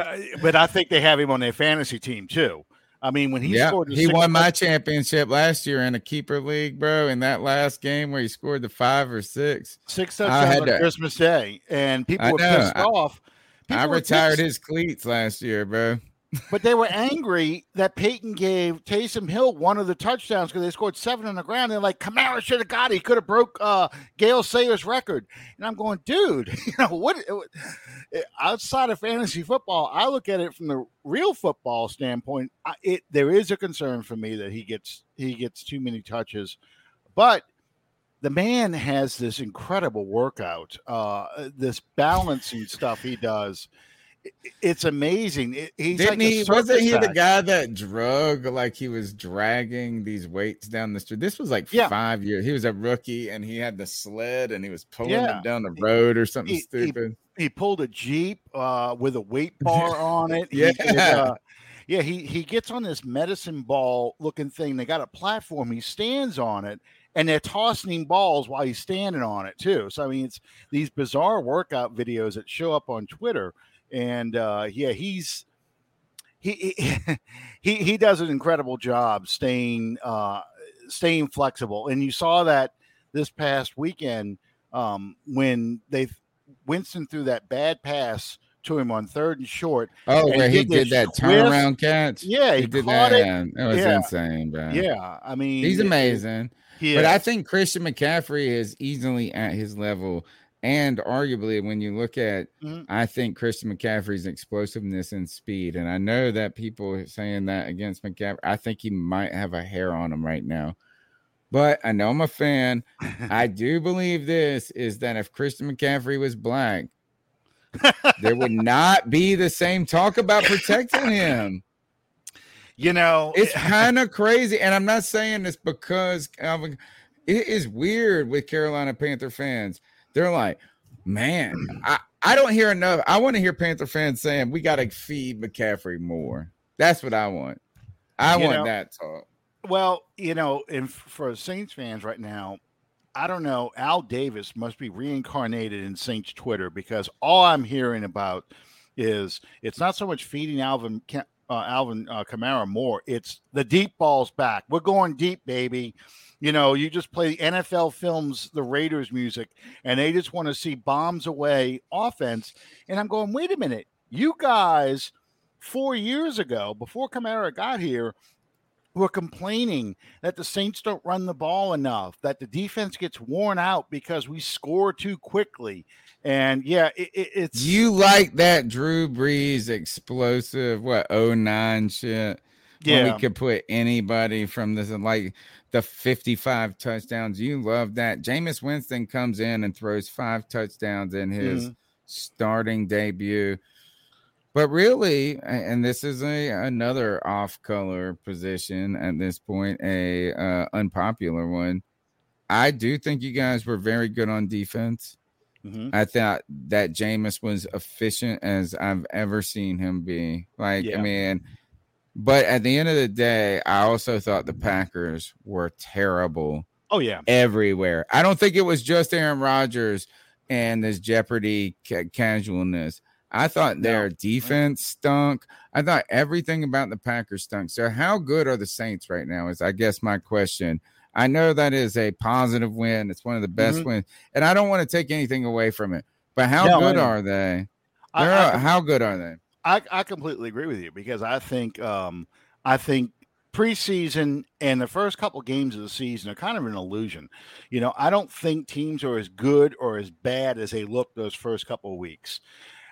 Speaker 5: uh, but I think they have him on their fantasy team too. I mean, when he
Speaker 2: yeah,
Speaker 5: scored,
Speaker 2: he won my championship last year in a keeper league, bro. In that last game where he scored the five or six,
Speaker 5: six
Speaker 2: I
Speaker 5: touchdowns on
Speaker 2: to-
Speaker 5: Christmas Day, and people
Speaker 2: I
Speaker 5: were
Speaker 2: know.
Speaker 5: pissed
Speaker 2: I-
Speaker 5: off.
Speaker 2: I
Speaker 5: People were
Speaker 2: retired
Speaker 5: pissed.
Speaker 2: his cleats last year, bro.
Speaker 5: But they were angry that Payton gave Taysom Hill one of the touchdowns because they scored seven on the ground. They're like, Kamara should have got it. He could have broke uh, Gale Sayers' record. And I'm going, dude, you know what? Outside of fantasy football, I look at it from the real football standpoint. I, it there is a concern for me that he gets he gets too many touches, but the man has this incredible workout, uh, this balancing stuff he does. It's amazing. It- he's
Speaker 2: Didn't
Speaker 5: like
Speaker 2: he? Wasn't he the guy that drug like he was dragging these weights down the street? This was like
Speaker 5: Yeah.
Speaker 2: five years. He was a rookie and he had the sled and he was pulling
Speaker 5: Yeah.
Speaker 2: them down the road or something
Speaker 5: He- he-
Speaker 2: stupid.
Speaker 5: he pulled a jeep uh, with a weight bar on it. He
Speaker 2: Yeah.
Speaker 5: did, uh, yeah. He he gets on this medicine ball looking thing. They got a platform. He stands on it, and they're tossing him balls while he's standing on it too. So I mean, it's these bizarre workout videos that show up on Twitter, and uh, yeah, he's. He, he he does an incredible job staying uh, staying flexible, and you saw that this past weekend um, when they Winston threw that bad pass to him on third and short.
Speaker 2: Oh,
Speaker 5: and
Speaker 2: where he
Speaker 5: did
Speaker 2: that
Speaker 5: twist.
Speaker 2: turnaround catch.
Speaker 5: Yeah, he,
Speaker 2: he did that.
Speaker 5: it.
Speaker 2: It was
Speaker 5: Yeah.
Speaker 2: insane, bro.
Speaker 5: Yeah, I mean,
Speaker 2: He's amazing.
Speaker 5: He
Speaker 2: But. I think Christian McCaffrey is easily at his level. And arguably, when you look at,
Speaker 5: Mhm.
Speaker 2: I think Christian McCaffrey's explosiveness and speed. And I know that people are saying that against McCaffrey. I think he might have a hair on him right now. But I know I'm a fan. I do believe this is that if Christian McCaffrey was black, there would not be the same talk about protecting him.
Speaker 5: you know,
Speaker 2: It's kind of crazy, and I'm not saying this because. It is weird with Carolina Panther fans. They're like, man, I, I don't hear enough. I want to hear Panther fans saying we got to feed McCaffrey more. That's what I want. I
Speaker 5: You
Speaker 2: want
Speaker 5: know,
Speaker 2: that talk.
Speaker 5: Well, you know, and for Saints fans right now, I don't know. Al Davis must be reincarnated in Saints Twitter because all I'm hearing about is it's not so much feeding Alvin uh, Alvin uh, Kamara more. It's the deep balls back. We're going deep, baby. You know, you just play the NFL films, the Raiders music, and they just want to see bombs away offense. And I'm going, wait a minute, you guys, four years ago, before Kamara got here, were complaining that the Saints don't run the ball enough, that the defense gets worn out because we score too quickly. And yeah, it, it, it's
Speaker 2: You like that Drew Brees explosive, what, 09 shit?
Speaker 5: Yeah,
Speaker 2: we could put anybody from this, like the 55 touchdowns. You love that. Jameis Winston comes in and throws five touchdowns in his
Speaker 5: Mhm.
Speaker 2: starting debut. But really, and this is a another off color position at this point, a uh, unpopular one. I do think you guys were very good on defense.
Speaker 5: Mhm.
Speaker 2: I thought that Jameis was efficient as I've ever seen him be. Like,
Speaker 5: Yeah.
Speaker 2: I mean, but at the end of the day, I also thought the Packers were terrible
Speaker 5: oh yeah,
Speaker 2: everywhere. I don't think it was just Aaron Rodgers and this Jeopardy ca- casualness. I thought their defense stunk. I thought everything about the Packers stunk. So, how good are the Saints right now? Is I guess my question. I know that is a positive win. It's one of the best
Speaker 5: Mhm.
Speaker 2: wins, and I don't want to take anything away from it. But how
Speaker 5: No,
Speaker 2: good are they?
Speaker 5: I, I,
Speaker 2: how good are they?
Speaker 5: I, I completely agree with you because I think um, I think preseason and the first couple games of the season are kind of an illusion. You know, I don't think teams are as good or as bad as they look those first couple of weeks.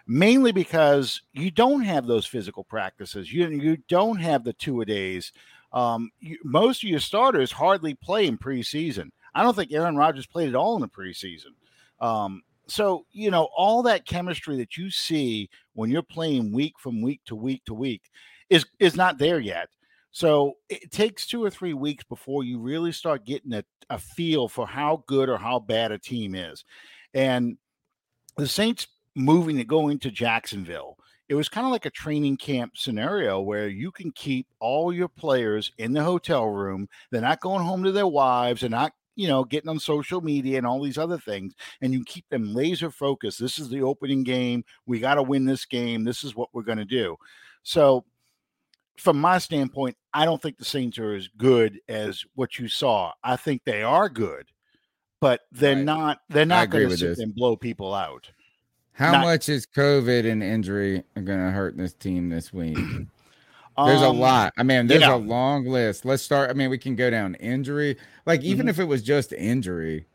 Speaker 5: Mainly because you don't have those physical practices. You you don't have the two a days. Um, you, most of your starters hardly play in preseason. I don't think Aaron Rodgers played at all in the preseason. Um, so you know all that chemistry that you see when you're playing week from week to week to week is is not there yet. So it takes two or three weeks before you really start getting a, a feel for how good or how bad a team is. And the Saints moving to going to Jacksonville, it was kind of like a training camp scenario where you can keep all your players in the hotel room. They're not going home to their wives. They're not, you know, getting on social media and all these other things. And you keep them laser focused. This is the opening game. We got to win this game. This is what we're going to do. So, from my standpoint, I don't think the Saints are as good as what you saw. I think they are good, but they're
Speaker 2: Right.
Speaker 5: not. They're not going to sit
Speaker 2: this.
Speaker 5: and blow people out.
Speaker 2: How
Speaker 5: Not-
Speaker 2: much is COVID and injury going to hurt this team this week? There's a
Speaker 5: Um,
Speaker 2: lot. I mean, there's
Speaker 5: yeah.
Speaker 2: a long list. Let's start. I mean, we can go down injury. Like,
Speaker 5: Mm-hmm.
Speaker 2: even if it was just injury,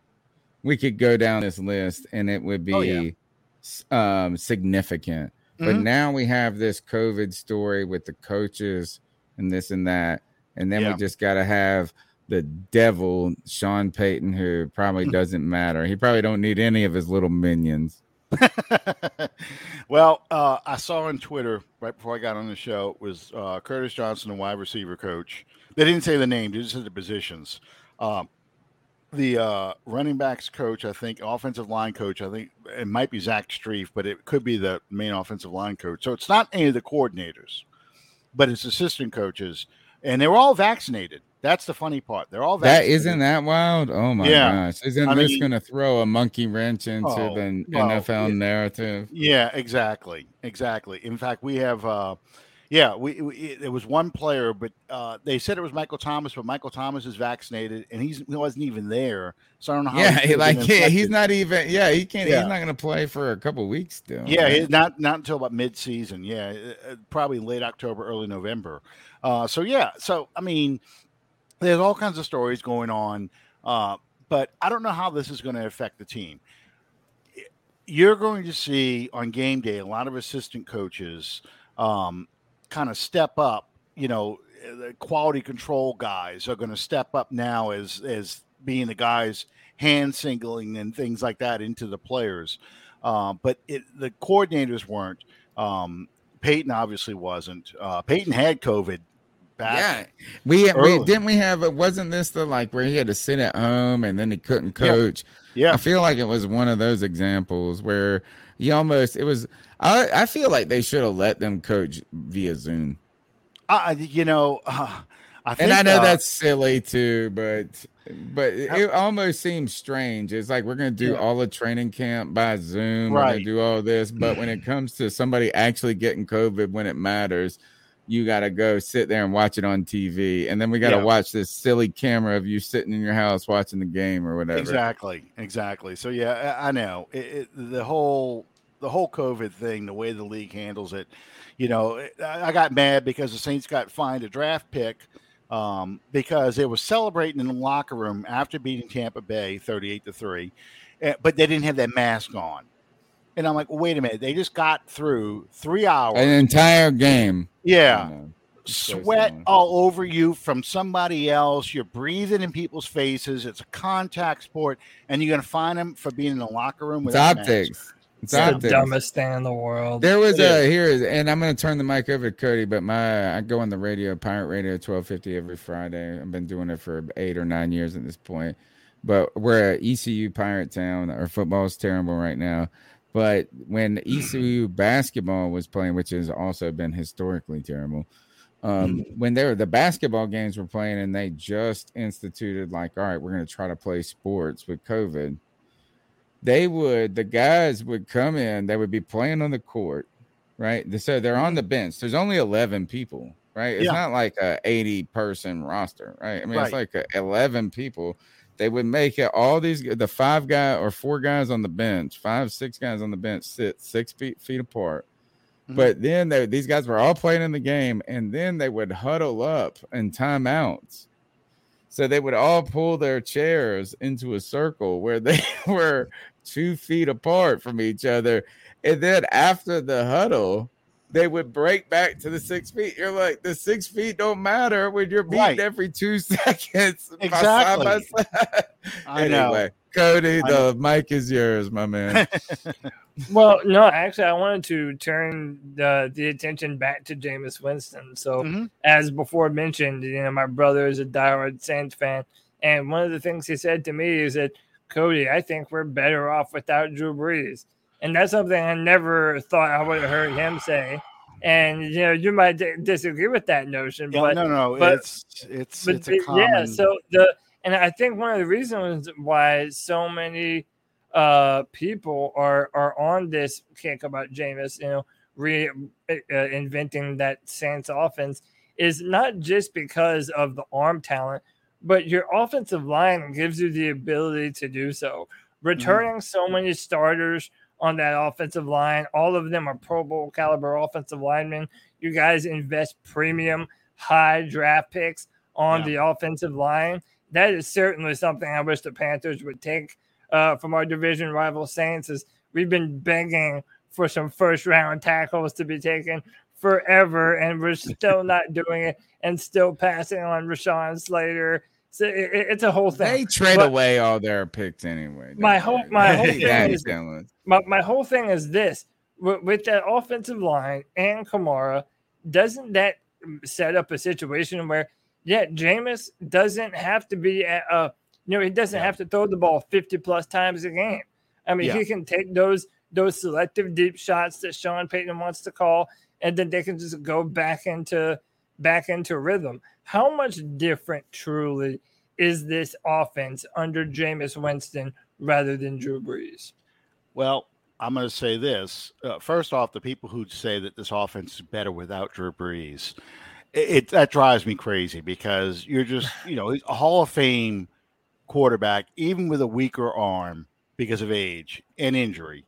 Speaker 2: we could go down this list and it would be
Speaker 5: Oh, yeah.
Speaker 2: um, significant. But
Speaker 5: Mhm.
Speaker 2: now we have this COVID story with the coaches and this and that. And then
Speaker 5: Yeah.
Speaker 2: we just got to have the devil, Sean Payton, who probably doesn't matter. He probably don't need any of his little minions.
Speaker 5: well, uh, I saw on Twitter right before I got on the show was uh, Curtis Johnson, the wide receiver coach. They didn't say the name; they just said the positions. Um, the uh, running backs coach, I think, offensive line coach, I think it might be Zach Strief, but it could be the main offensive line coach. So it's not any of the coordinators, but it's assistant coaches, and they were all vaccinated. That's the funny part. They're all
Speaker 2: That isn't that wild? Oh my
Speaker 5: Yeah.
Speaker 2: gosh. Isn't
Speaker 5: I
Speaker 2: this going to throw a monkey wrench into
Speaker 5: Oh,
Speaker 2: the
Speaker 5: well,
Speaker 2: NFL
Speaker 5: it-
Speaker 2: narrative?
Speaker 5: Yeah, exactly, exactly. In fact, we have, uh, yeah, we, we it, it was one player, but uh, they said it was Michael Thomas, but Michael Thomas is vaccinated and he's he wasn't even there, so I don't know how.
Speaker 2: Yeah,
Speaker 5: he
Speaker 2: he,
Speaker 5: could have
Speaker 2: like yeah, he's not even. Yeah, he can't.
Speaker 5: Yeah.
Speaker 2: He's not going to play for a couple weeks still.
Speaker 5: Yeah,
Speaker 2: right?
Speaker 5: not not until about mid season. Yeah, uh, uh, probably late October, early November. Uh, so yeah, so I mean, there's all kinds of stories going on, uh, but I don't know how this is going to affect the team. You're going to see on game day a lot of assistant coaches um, kind of step up. You know, the quality control guys are going to step up now as as being the guys hand singling and things like that into the players. Uh, but it, the coordinators weren't. Um, Payton obviously wasn't. Uh, Payton had COVID back.
Speaker 2: Yeah, we, we didn't we have it. Wasn't this the like where he had to sit at home and then he couldn't coach?
Speaker 5: Yeah.
Speaker 2: I feel like it was one of those examples where you almost it was. I I feel like they should have let them coach via Zoom.
Speaker 5: Uh, you know, uh, I think,
Speaker 2: And I know
Speaker 5: uh,
Speaker 2: that's silly too, but but it, almost seems strange. It's like we're gonna do
Speaker 5: Yeah.
Speaker 2: all the training camp by Zoom, we're
Speaker 5: Right.
Speaker 2: do all this, but when it comes to somebody actually getting COVID when it matters, you gotta go sit there and watch it on TV, and then we gotta
Speaker 5: Yeah.
Speaker 2: watch this silly camera of you sitting in your house watching the game or whatever.
Speaker 5: Exactly, exactly. So yeah, I I know it, it, the whole the whole COVID thing, the way the league handles it. You know, I I got mad because the Saints got fined a draft pick um, because they was celebrating in the locker room after beating Tampa Bay thirty-eight to three, eh, but they didn't have that mask on. And I'm like, wait a minute, they just got through three hours.
Speaker 2: An entire game.
Speaker 5: yeah,
Speaker 2: I know. It's so
Speaker 5: sweat
Speaker 2: silly.
Speaker 5: all over you from somebody else. You're breathing in people's faces. It's a contact sport, and you're going to find them for being in the locker room
Speaker 2: It's
Speaker 5: without masks.
Speaker 2: optics. It's
Speaker 3: It's the
Speaker 2: optics.
Speaker 3: dumbest thing in the world.
Speaker 2: There was
Speaker 5: It
Speaker 2: a here, and I'm going to turn the mic over to Cody. But my I go on the radio, Pirate Radio, 1250 every Friday. I've been doing it for eight or nine years at this point. But we're at ECU Pirate Town. Our football is terrible right now. But when ECU basketball was playing, which has also been historically terrible, um, when they were the basketball games were playing, and they just instituted like, all right, we're going to try to play sports with COVID they would the guys would come in they would be playing on the court right? So they're on the bench. There's only 11 people right? It's
Speaker 5: Yeah.
Speaker 2: not like a 80 person roster right? I mean it's like 11 people they would make it all these the five guy or four guys on the bench five six guys on the bench sit six feet feet apart
Speaker 5: Mhm.
Speaker 2: but then they, these guys were all playing in the game and then they would huddle up in timeouts so they would all pull their chairs into a circle where they were two feet apart from each other. And then after the huddle, they would break back to the six feet. You're like, the six feet don't matter when you're beating
Speaker 5: Right.
Speaker 2: every two seconds. by
Speaker 5: Exactly.
Speaker 2: Side by side.
Speaker 5: I know.
Speaker 2: anyway, Cody,
Speaker 5: I
Speaker 2: the mic is yours, my man.
Speaker 3: Well, no, actually, I wanted to turn the, the attention back to Jameis Winston. So,
Speaker 5: Mhm.
Speaker 3: as before mentioned, you know, my brother is a diehard Saints fan, and one of the things he said to me is that Cody, I think we're better off without Drew Brees. And that's something I never thought I would have heard him say. And you know, you might d- disagree with that notion,
Speaker 5: Yeah,
Speaker 3: but
Speaker 5: no, no,
Speaker 3: but-
Speaker 5: it's it's
Speaker 3: but
Speaker 5: it's a common.
Speaker 3: yeah so the and i think one of the reasons why so many uh people are are on this kick about Jameis, you know re uh, inventing that Saints offense is not just because of the arm talent but your offensive line gives you the ability to do so returning so many starters on that offensive line all of them are pro bowl caliber offensive linemen you guys invest premium high draft picks on
Speaker 5: Yeah.
Speaker 3: the offensive line. That is certainly something I wish the Panthers would take uh, from our division rival Saints. Is we've been begging for some first round tackles to be taken forever, and we're still not doing it, and still passing on Rashawn Slater. So it, it- it's a whole thing.
Speaker 2: They trade
Speaker 3: But-
Speaker 2: away all their picks anyway.
Speaker 3: My whole- my whole thing is- my, my whole thing is this with, with that offensive line and Kamara, doesn't that set up a situation where, yeah, Jameis doesn't have to be at uh you know, he doesn't
Speaker 5: Yeah.
Speaker 3: have to throw the ball 50 plus times a game. I mean,
Speaker 5: Yeah.
Speaker 3: he can take those those selective deep shots that Sean Payton wants to call, and then they can just go back into back into rhythm. How much different truly is this offense under Jameis Winston rather than Drew Brees?
Speaker 5: Well, I'm going to say this. Uh, first off, the people who say that this offense is better without Drew Brees, it, it that drives me crazy because you're just, you know, a Hall of Fame quarterback, even with a weaker arm because of age and injury,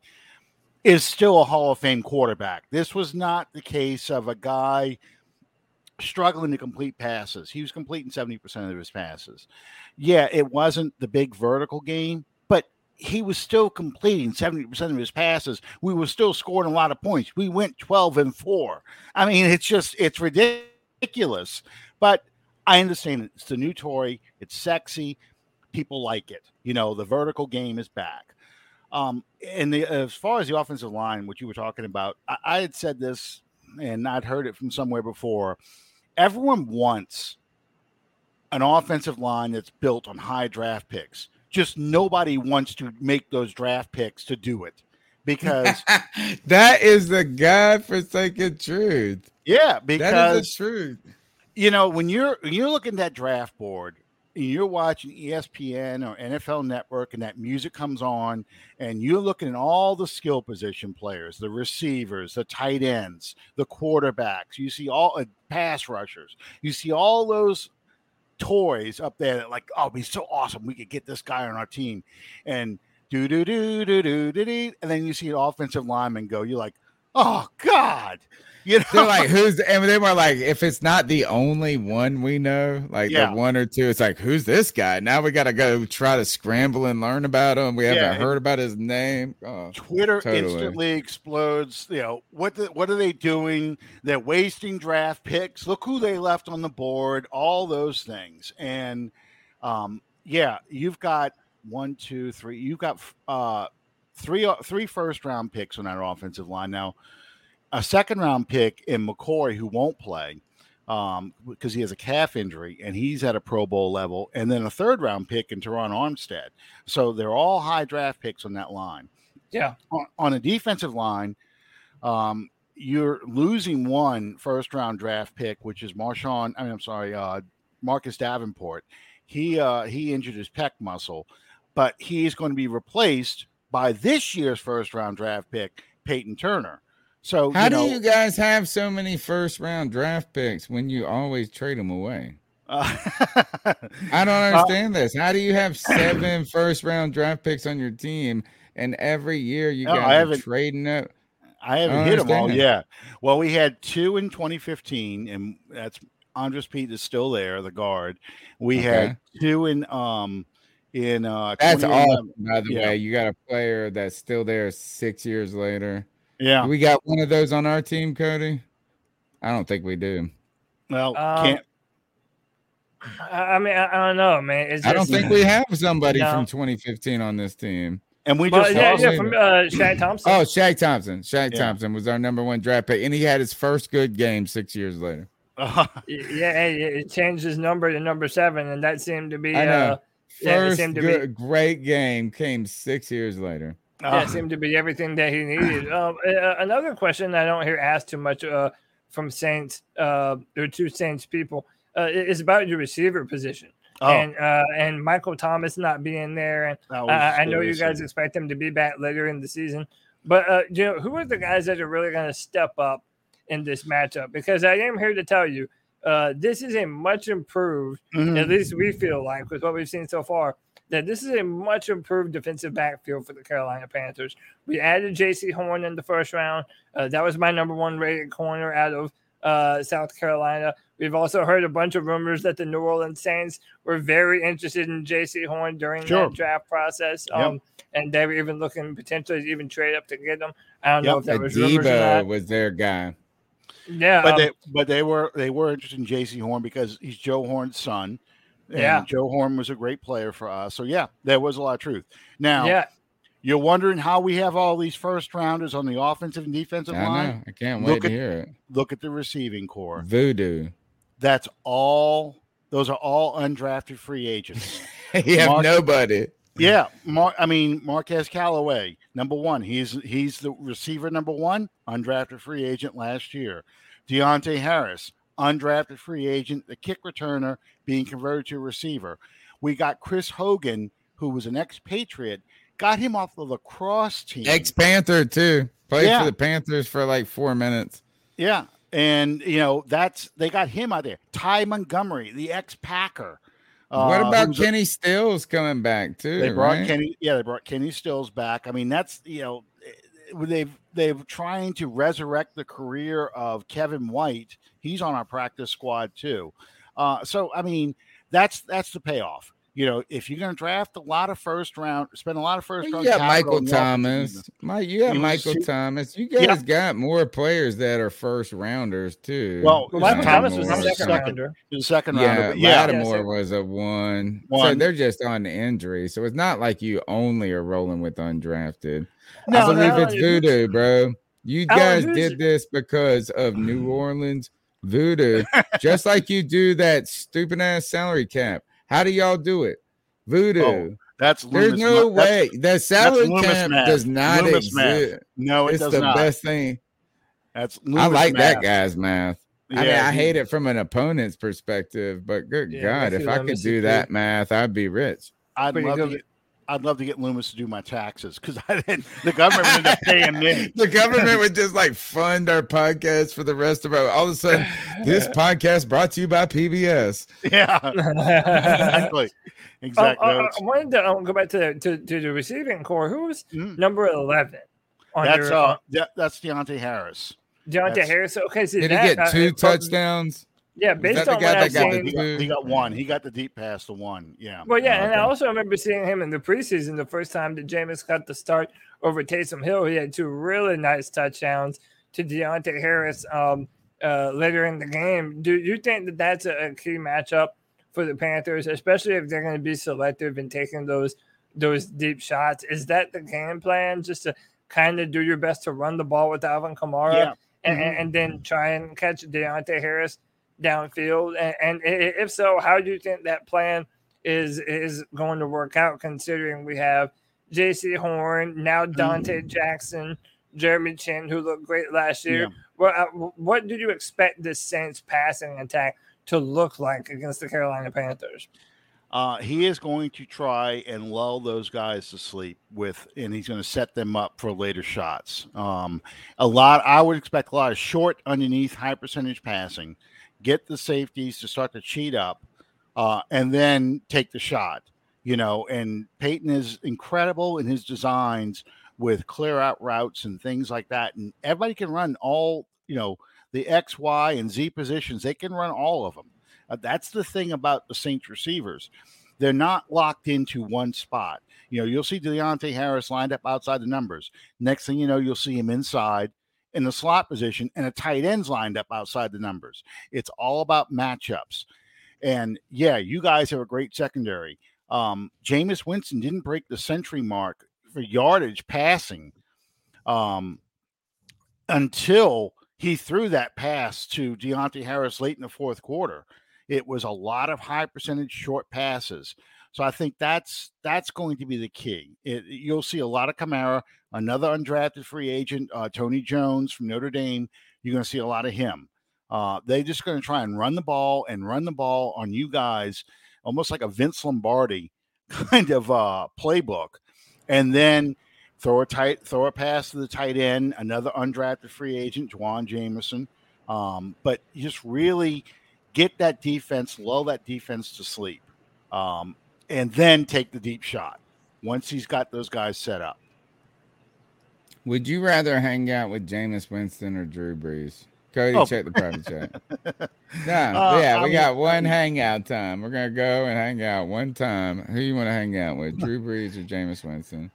Speaker 5: is still a Hall of Fame quarterback. This was not the case of a guy struggling to complete passes. He was completing 70% of his passes. Yeah, it wasn't the big vertical game, but he was still completing 70% of his passes. We were still scoring a lot of points. We went 12 and 4. I mean, it's just it's ridiculous. But I understand it. it's the new toy. It's sexy. People like it. You know, the vertical game is back. Um, and the, as far as the offensive line, what you were talking about, I, I had said this and I'd heard it from somewhere before. Everyone wants an offensive line that's built on high draft picks. Just nobody wants to make those draft picks to do it because,
Speaker 2: that is the God-forsaken truth.
Speaker 5: yeah, because
Speaker 2: is the truth.
Speaker 5: you know when you're when you're looking at that draft board you're watching espn or nfl network and that music comes on and you're looking at all the skill position players the receivers the tight ends the quarterbacks. You see all uh, pass rushers. You see all those toys up there that like oh it'd be so awesome. We could get this guy on our team. And do do do do do do do and then you see an offensive lineman go you're like oh god you know
Speaker 2: They're like, who's the, and they were like, if it's not the only one we know, like
Speaker 5: Yeah.
Speaker 2: the one or two, it's like, who's this guy? Now we gotta go try to scramble and learn about him. We haven't
Speaker 5: and-
Speaker 2: heard about his name. Oh,
Speaker 5: Twitter
Speaker 2: Totally.
Speaker 5: instantly explodes. You know what? The, what are they doing? They're wasting draft picks. Look who they left on the board. All those things, and um, yeah, you've got one, two, three. You've got uh, three three first round picks on that offensive line now. A second round pick in McCoy who won't play um, because he has a calf injury and he's at a Pro Bowl level, and then a third round pick in Terron Armstead. So they're all high draft picks on that line
Speaker 3: Yeah.
Speaker 5: on, on a defensive line, um, you're losing one first round draft pick, which is Marshawn. I mean, I'm sorry, uh, Marcus Davenport. He uh, he injured his pec muscle, but he's going to be replaced by this year's first round draft pick, Peyton Turner. So
Speaker 2: how
Speaker 5: you
Speaker 2: do
Speaker 5: know,
Speaker 2: you guys have so many first round draft picks when you always trade them away?
Speaker 5: uh,
Speaker 2: I don't understand this. How do you have seven first round draft picks on your team, and every year you
Speaker 5: no,
Speaker 2: guys are trading up?
Speaker 5: I haven't
Speaker 2: don't
Speaker 5: hit them all
Speaker 2: understand.
Speaker 5: yet. Well, we had two in 2015, and that's Andrus Peat is still there, the guard. We had two in um in uh
Speaker 2: That's
Speaker 5: 2011.
Speaker 2: awesome. By the
Speaker 5: Yeah.
Speaker 2: way, you got a player that's still there six years later.
Speaker 5: Yeah.
Speaker 2: We got one of those on our team, Cody. I don't think we do.
Speaker 5: Well,
Speaker 3: Um,
Speaker 5: can't
Speaker 3: I I mean, I, I don't know, man. It's
Speaker 2: I don't think we have somebody
Speaker 3: No.
Speaker 2: from 2015 on this team.
Speaker 5: and we
Speaker 3: Well,
Speaker 5: just
Speaker 3: yeah, yeah, from uh, Shaq Thompson.
Speaker 2: Oh, Shaq Thompson. Shaq
Speaker 5: Yeah.
Speaker 2: Thompson was our number one draft pick, and he had his first good game six years later.
Speaker 3: Y- yeah, hey, it changed his number to number seven, and that seemed to be
Speaker 2: I know.
Speaker 3: uh,
Speaker 2: First
Speaker 3: seemed to be-
Speaker 2: great game came six years later.
Speaker 3: That
Speaker 5: Uh,
Speaker 3: seemed to be everything that he needed. Um, uh, another question I don't hear asked too much uh, from Saints uh, or two Saints people uh, is about your receiver position.
Speaker 5: oh,
Speaker 3: And uh, and Michael Thomas not being there, and uh, I know you guys expect him to be back later in the season, but uh, you know who are the guys that are really going to step up in this matchup? Because I am here to tell you, uh, this is a much improved
Speaker 5: Mhm.
Speaker 3: at least we feel like with what we've seen so far that this is a much improved defensive backfield for the Carolina Panthers. We added Jaycee Horn in the first round. Uh, that was my number one rated corner out of uh, South Carolina. We've also heard a bunch of rumors that the New Orleans Saints were very interested in Jaycee Horn during
Speaker 5: Sure.
Speaker 3: that draft process,
Speaker 5: Yep.
Speaker 3: um, and they were even looking potentially to even trade up to get them. I don't know if that was rumors or
Speaker 2: Adiba
Speaker 3: not.
Speaker 2: was their guy.
Speaker 3: Yeah,
Speaker 5: but
Speaker 3: um,
Speaker 5: they but they were they were interested in Jaycee Horn because he's Joe Horn's son. And
Speaker 3: Yeah.
Speaker 5: Joe Horn was a great player for us. So yeah, there was a lot of truth. Now
Speaker 3: yeah,
Speaker 5: you're wondering how we have all these first rounders on the offensive and defensive
Speaker 2: I
Speaker 5: line.
Speaker 2: know. I can't wait
Speaker 5: Look
Speaker 2: to
Speaker 5: at-
Speaker 2: hear it.
Speaker 5: Look at the receiving corps.
Speaker 2: Voodoo.
Speaker 5: That's all. Those are all undrafted free agents.
Speaker 2: you have
Speaker 5: Mark-
Speaker 2: nobody.
Speaker 5: yeah, Mar- I mean Marquez Callaway, number one. He's he's the receiver number one, undrafted free agent last year. Deonte Harris, undrafted free agent, the kick returner being converted to a receiver. We got Chris Hogan, who was an ex Patriot, got him off the lacrosse team.
Speaker 2: Ex Panther too. Played
Speaker 5: Yeah.
Speaker 2: for the Panthers for like four minutes.
Speaker 5: yeah, and you know that's they got him out there. Ty Montgomery, the ex Packer.
Speaker 2: what about Kenny Stills coming back too?
Speaker 5: They brought
Speaker 2: right?
Speaker 5: Kenny. Yeah, they brought Kenny Stills back. I mean, that's you know, eh, they've they've trying to resurrect the career of Kevin White. He's on our practice squad too. Uh, so I mean, that's that's the payoff. You know, if you're going to draft a lot of first round, spend a lot of first
Speaker 2: Well,
Speaker 5: round.
Speaker 2: you got
Speaker 5: capital
Speaker 2: Michael
Speaker 5: on the offensive
Speaker 2: Thomas.
Speaker 5: defense.
Speaker 2: Mike, you got Michael
Speaker 5: see-
Speaker 2: Thomas. You
Speaker 5: Yeah.
Speaker 2: guys got more players that are first rounders too.
Speaker 5: Well,
Speaker 3: well, Michael Thomas was
Speaker 2: Lattimore
Speaker 3: the
Speaker 5: Thomas
Speaker 3: second
Speaker 5: second.
Speaker 3: rounder.
Speaker 5: The second
Speaker 2: Yeah,
Speaker 5: rounder. yeah,
Speaker 2: Lattimore
Speaker 3: Yeah,
Speaker 2: was a one. So they're just on injury. So it's not like you only are rolling with undrafted. I believe
Speaker 3: no,
Speaker 2: it's
Speaker 3: who's-
Speaker 2: voodoo, bro. You guys did this because of New Orleans voodoo, just like you do that stupid ass salary cap. How do y'all do it? Voodoo.
Speaker 5: Oh, that's
Speaker 2: There's no
Speaker 5: ma- that's-
Speaker 2: way. that salary cap
Speaker 5: math.
Speaker 2: does not
Speaker 5: Loomis math. No, it
Speaker 2: It's
Speaker 5: does
Speaker 2: the
Speaker 5: not.
Speaker 2: best thing.
Speaker 5: That's
Speaker 2: I
Speaker 5: Loomis
Speaker 2: like that guy's math. I mean,
Speaker 5: Yeah,
Speaker 2: I hate it from an opponent's perspective, but good
Speaker 3: Yeah,
Speaker 2: God, if I could do
Speaker 3: good.
Speaker 2: that math, I'd be rich.
Speaker 5: I'd
Speaker 3: Pretty
Speaker 5: love to
Speaker 3: good.
Speaker 5: get. I'd love to get Loomis to do my taxes because I didn't. The government ended up paying me.
Speaker 2: The government would just like fund our podcast for the rest of our. All of a sudden, this podcast brought to you by PBS.
Speaker 5: Yeah, exactly. Exactly.
Speaker 3: Um, uh, I wanted to um, go back to, the- to to the receiving corps. Who's
Speaker 5: Mm.
Speaker 3: number eleven? On
Speaker 5: that's
Speaker 3: your,
Speaker 5: uh, that, that's Deonte Harris.
Speaker 3: Deonte
Speaker 5: that's-
Speaker 3: Harris. Okay, so
Speaker 2: Did he get
Speaker 3: uh,
Speaker 2: two
Speaker 3: uh,
Speaker 2: touchdowns?
Speaker 3: Yeah, based on what
Speaker 2: that
Speaker 3: I've
Speaker 2: got
Speaker 3: seen.
Speaker 5: He got, he got one. He got the deep pass to one. Yeah.
Speaker 3: Well, yeah, and I also remember seeing him in the preseason the first time that Jameis got the start over Taysom Hill. He had two really nice touchdowns to Deonte Harris um, uh, later in the game. Do you think that that's a, a key matchup for the Panthers, especially if they're going to be selective in taking those those deep shots? Is that the game plan, just to kind of do your best to run the ball with Alvin Kamara,
Speaker 5: Yeah.
Speaker 3: and,
Speaker 5: Mhm.
Speaker 3: and then try and catch Deonte Harris downfield? And, and if so, how do you think that plan is is going to work out? Considering we have Jaycee Horn now, Donte Jackson, Jeremy Chinn, who looked great last year.
Speaker 5: Yeah.
Speaker 3: Well, uh, what did you expect this Saints passing attack to look like against the Carolina Panthers?
Speaker 5: Uh, he is going to try and lull those guys to sleep with, and he's going to set them up for later shots. Um, a lot, I would expect a lot of short, underneath, high percentage passing. Get the safeties to start to cheat up, uh, and then take the shot. You know, and Payton is incredible in his designs with clear out routes and things like that. And everybody can run all, you know, the X, Y, and Z positions. They can run all of them. Uh, that's the thing about the Saints receivers. They're not locked into one spot. You know, you'll see Deonte Harris lined up outside the numbers. Next thing you know, you'll see him inside in the slot position and a tight end's lined up outside the numbers. It's all about matchups. And yeah, you guys have a great secondary. Um, Jameis Winston didn't break the century mark for yardage passing um, until he threw that pass to Deonte Harris late in the fourth quarter. It was a lot of high percentage short passes. So I think that's that's going to be the key. It, you'll see a lot of Kamara, another undrafted free agent, uh, Tony Jones from Notre Dame. You're going to see a lot of him. Uh, they're just going to try and run the ball and run the ball on you guys, almost like a Vince Lombardi kind of uh, playbook, and then throw a tight, throw a pass to the tight end, another undrafted free agent, Juwan Jameson. Um, but just really get that defense, lull that defense to sleep, um, and then take the deep shot once he's got those guys set up.
Speaker 2: Would you rather hang out with Jameis Winston or Drew Brees? Cody,
Speaker 5: Oh.
Speaker 2: check the private chat. No,
Speaker 5: Uh,
Speaker 2: yeah, we
Speaker 5: I'm-
Speaker 2: got one hangout time. We're gonna go and hang out one time. Who you want to hang out with, Drew Brees or Jameis Winston?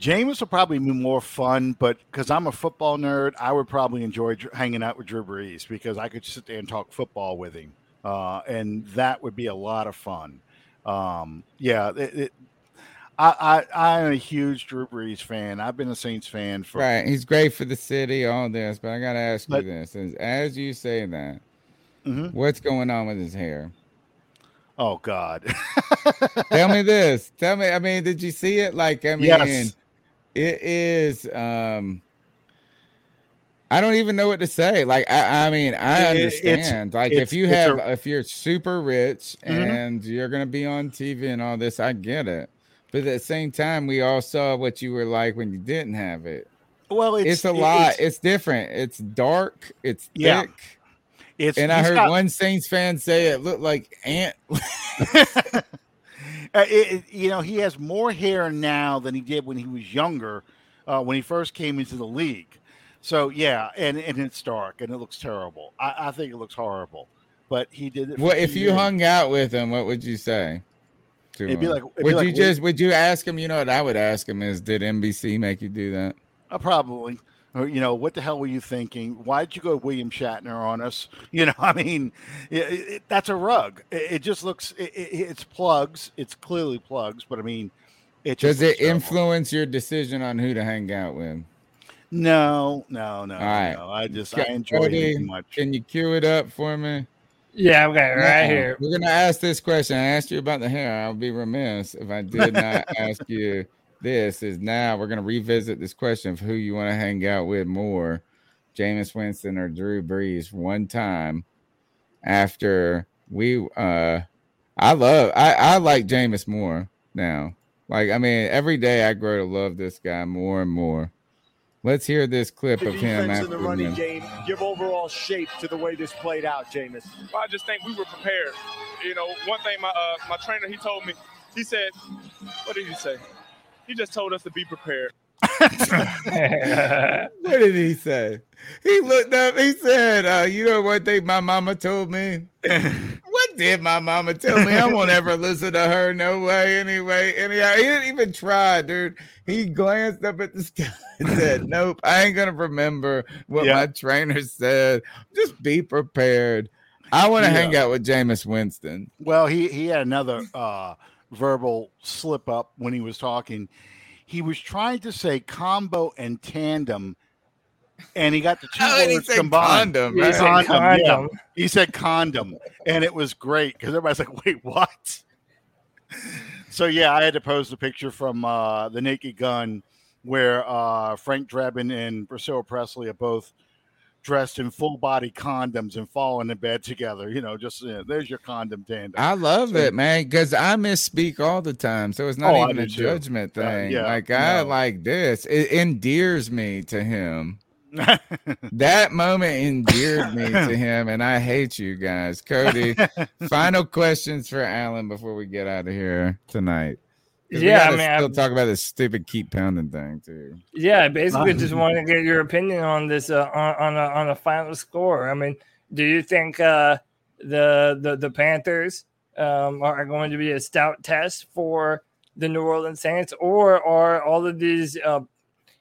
Speaker 5: Jameis will probably be more fun, but because I'm a football nerd, I would probably enjoy dr- hanging out with Drew Brees because I could sit there and talk football with him, uh, and that would be a lot of fun. Um, yeah, it, it, I, I I'm a huge Drew Brees fan. I've been a Saints fan for
Speaker 2: Right, he's great for the city, all this, but I gotta ask
Speaker 5: But-
Speaker 2: you this: as, as you say that,
Speaker 5: Mhm.
Speaker 2: what's going on with his hair?
Speaker 5: Oh God,
Speaker 2: Tell me this. Tell me. I mean, did you see it? Like, I mean,
Speaker 5: Yes.
Speaker 2: it is. um I don't even know what to say. Like, I, I mean, I
Speaker 5: It- it's-
Speaker 2: understand. like,
Speaker 5: it's-
Speaker 2: if you have,
Speaker 5: a-
Speaker 2: if you're super rich
Speaker 5: Mhm.
Speaker 2: and you're gonna be on TV and all this, I get it. But at the same time, we all saw what you were like when you didn't have it.
Speaker 5: well,
Speaker 2: It's,
Speaker 5: it's,
Speaker 2: a lot.
Speaker 5: It's,
Speaker 2: It's, different. It's dark. It's
Speaker 5: Yeah.
Speaker 2: thick.
Speaker 5: it's
Speaker 2: And I heard
Speaker 5: got-
Speaker 2: one Saints fan say it looked like ant.
Speaker 5: Uh, it- you know, he has more hair now than he did when he was younger, uh, when he first came into the league. So yeah, and, and it's dark and it looks terrible. I, I think it looks horrible. But he did it.
Speaker 2: What if
Speaker 5: two
Speaker 2: you
Speaker 5: years.
Speaker 2: hung out with him? What would you say? to
Speaker 5: It'd be like- it'd be
Speaker 2: would
Speaker 5: like
Speaker 2: you just would you ask him? You know what I would ask him is, did NBC make you do that?
Speaker 5: Uh, probably. Or, you know, what the hell were you thinking? Why did you go William Shatner on us? You know, I mean, it, it, that's a rug. It, it just looks. It, it, it's plugs. It's clearly plugs. But I mean, it just
Speaker 2: Does it
Speaker 5: terrible.
Speaker 2: influence your decision on who to hang out with?
Speaker 5: No, no, no,
Speaker 2: All right.
Speaker 5: no. I just I
Speaker 2: Cody,
Speaker 5: enjoy it too much.
Speaker 2: Can you cue it up for me?
Speaker 3: Yeah, I've got it right
Speaker 2: Now,
Speaker 3: here.
Speaker 2: We're gonna ask this question. I asked you about the hair. I'll be remiss if I did not ask you this. Is now we're gonna revisit this question of who you want to hang out with more, Jameis Winston or Drew Brees. One time after we, uh, I love, I I like Jameis more now. Like I mean, every day I grow to love this guy more and more. Let's hear this clip
Speaker 6: the
Speaker 2: of him
Speaker 6: defense in
Speaker 2: after
Speaker 6: the running
Speaker 2: the-
Speaker 6: game give overall shape to the way this played out, Jameis?
Speaker 7: Well, I just think we were prepared. You know, one thing my uh, my trainer he told me, he said, what did he say? He just told us to be prepared.
Speaker 2: What did he say? He looked up. He said, uh, "You know what thing my mama told me? what did my mama tell me? I won't ever listen to her. No way. Anyway, anyhow, he didn't even try, dude. He glanced up at the sky and said, "Nope, I ain't gonna remember what
Speaker 5: Yeah.
Speaker 2: my trainer said. Just be prepared." I want to
Speaker 5: Yeah.
Speaker 2: hang out with Jameis Winston.
Speaker 5: Well, he he had another uh, verbal slip up when he was talking. He was trying to say combo and tandem, and he got the two
Speaker 2: How he
Speaker 5: words combined.
Speaker 2: condom?
Speaker 3: He
Speaker 2: right?
Speaker 3: said
Speaker 5: Condom, yeah. He said condom, and it was great because everybody's like, "Wait, what?" So yeah, I had to post a picture from uh, the Naked Gun where uh, Frank Drebin and Priscilla Presley are both dressed in full body condoms and falling in bed together. You know, just uh, there's your condom tandem.
Speaker 2: I love
Speaker 5: So-
Speaker 2: it, man, because I misspeak all the time. So it's not
Speaker 5: Oh,
Speaker 2: even a
Speaker 5: too.
Speaker 2: judgment
Speaker 5: Uh,
Speaker 2: thing.
Speaker 5: yeah,
Speaker 2: like I
Speaker 5: no.
Speaker 2: like this. It endears me to him. That moment endeared me to him, and I hate you guys. Cody, final questions for Alan before we get out of here tonight. 'Cause we
Speaker 3: Yeah, I mean,
Speaker 2: still
Speaker 3: I'm-
Speaker 2: talk about this stupid keep pounding thing too.
Speaker 3: Yeah, I basically just want to get your opinion on this uh, on on a, on a final score. I mean, do you think uh, the the the Panthers um, are going to be a stout test for the New Orleans Saints, or are all of these uh,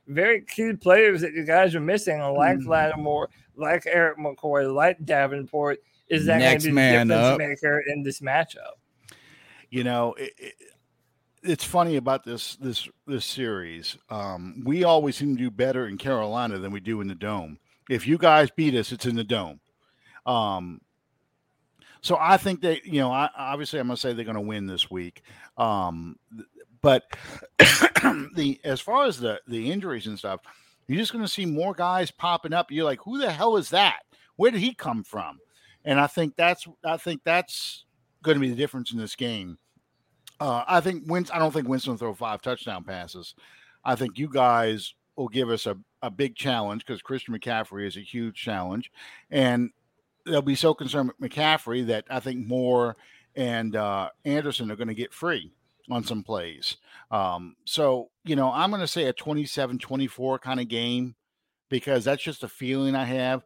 Speaker 3: very key players that you guys are missing, like
Speaker 2: Hmm.
Speaker 3: Lattimore, like Erik McCoy, like Davenport, is that going to be
Speaker 2: man
Speaker 3: the difference
Speaker 2: up.
Speaker 3: maker in this matchup?
Speaker 5: you know it, it, it's funny about this this this series um we always seem to do better in carolina than we do in the dome if you guys beat us it's in the dome um So I think that you know, I obviously I'm gonna say they're gonna win this week. Um, but the as far as the the injuries and stuff, you're just gonna see more guys popping up. You're like, who the hell is that? Where did he come from? And I think that's I think that's going to be the difference in this game. Uh, I think Winston, I don't think Winston will throw five touchdown passes. I think you guys will give us a, a big challenge because Christian McCaffrey is a huge challenge. And they'll be so concerned with McCaffrey that I think Moore and uh, Anderson are going to get free on some plays. Um, so, you know, I'm going to say a 27 24 kind of game because that's just a feeling I have.